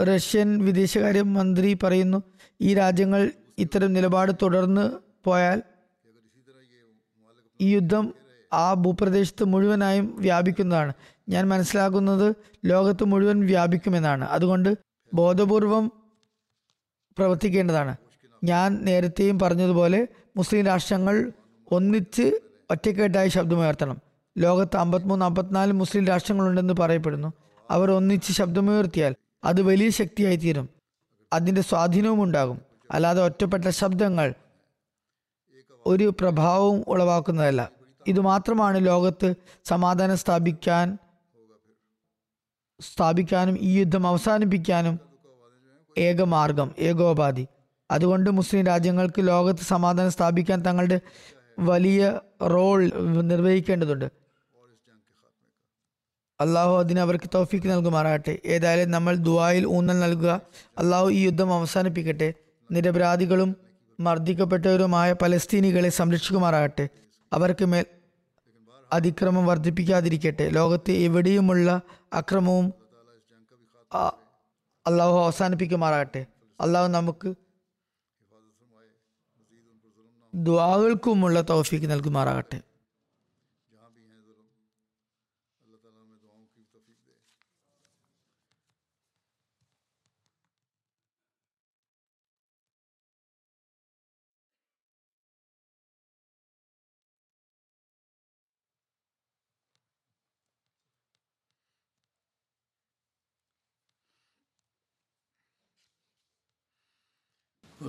റഷ്യൻ വിദേശകാര്യ മന്ത്രി പറയുന്നു ഈ രാജ്യങ്ങൾ ഇത്തരം നിലപാട് തുടർന്ന് പോയാൽ ഈ യുദ്ധം ആ ഭൂപ്രദേശത്ത് മുഴുവനായും വ്യാപിക്കുന്നതാണ്. ഞാൻ മനസ്സിലാക്കുന്നത് ലോകത്ത് മുഴുവൻ വ്യാപിക്കുമെന്നാണ്. അതുകൊണ്ട് ബോധപൂർവം പ്രവർത്തിക്കേണ്ടതാണ്. ഞാൻ നേരത്തെയും പറഞ്ഞതുപോലെ മുസ്ലിം രാഷ്ട്രങ്ങൾ ഒന്നിച്ച് ഒറ്റക്കെട്ടായി ശബ്ദമുയർത്തണം. ലോകത്ത് അമ്പത്തിമൂന്ന് അമ്പത്തിനാല് മുസ്ലിം രാഷ്ട്രങ്ങളുണ്ടെന്ന് പറയപ്പെടുന്നു. അവർ ഒന്നിച്ച് ശബ്ദമുയർത്തിയാൽ അത് വലിയ ശക്തിയായി തീരും അതിന്റെ സ്വാധീനവും ഉണ്ടാകും. അല്ലാതെ ഒറ്റപ്പെട്ട ശബ്ദങ്ങൾ ഒരു പ്രഭാവവും ഉളവാക്കുന്നതല്ല. ഇത് മാത്രമാണ് ലോകത്ത് സമാധാനം സ്ഥാപിക്കാൻ സ്ഥാപിക്കാനും ഈ യുദ്ധം അവസാനിപ്പിക്കാനും ഏകമാർഗം ഏകോപാധി. അതുകൊണ്ട് മുസ്ലിം രാജ്യങ്ങൾക്ക് ലോകത്ത് സമാധാനം സ്ഥാപിക്കാൻ തങ്ങളുടെ വലിയ റോൾ നിർവഹിക്കേണ്ടതുണ്ട്. അള്ളാഹു അതിന് അവർക്ക് തൗഫീക്ക് നൽകുമാറാകട്ടെ. ഏതായാലും നമ്മൾ ദുആയിൽ ഊന്നൽ നൽകുക. അള്ളാഹു ഈ യുദ്ധം അവസാനിപ്പിക്കട്ടെ. നിരപരാധികളും മർദ്ദിക്കപ്പെട്ടവരുമായ പലസ്തീനികളെ സംരക്ഷിക്കുമാറാകട്ടെ. അവർക്ക് മേൽ അതിക്രമം വർദ്ധിപ്പിക്കാതിരിക്കട്ടെ. ലോകത്ത് എവിടെയുമുള്ള അക്രമവും അള്ളാഹു അവസാനിപ്പിക്കുമാറാകട്ടെ. അള്ളാഹു നമുക്ക് ദ്വാകൾക്കുമുള്ള തൗഫീക്ക് നൽകുമാറാകട്ടെ.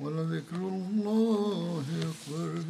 ولذكر الله أكبر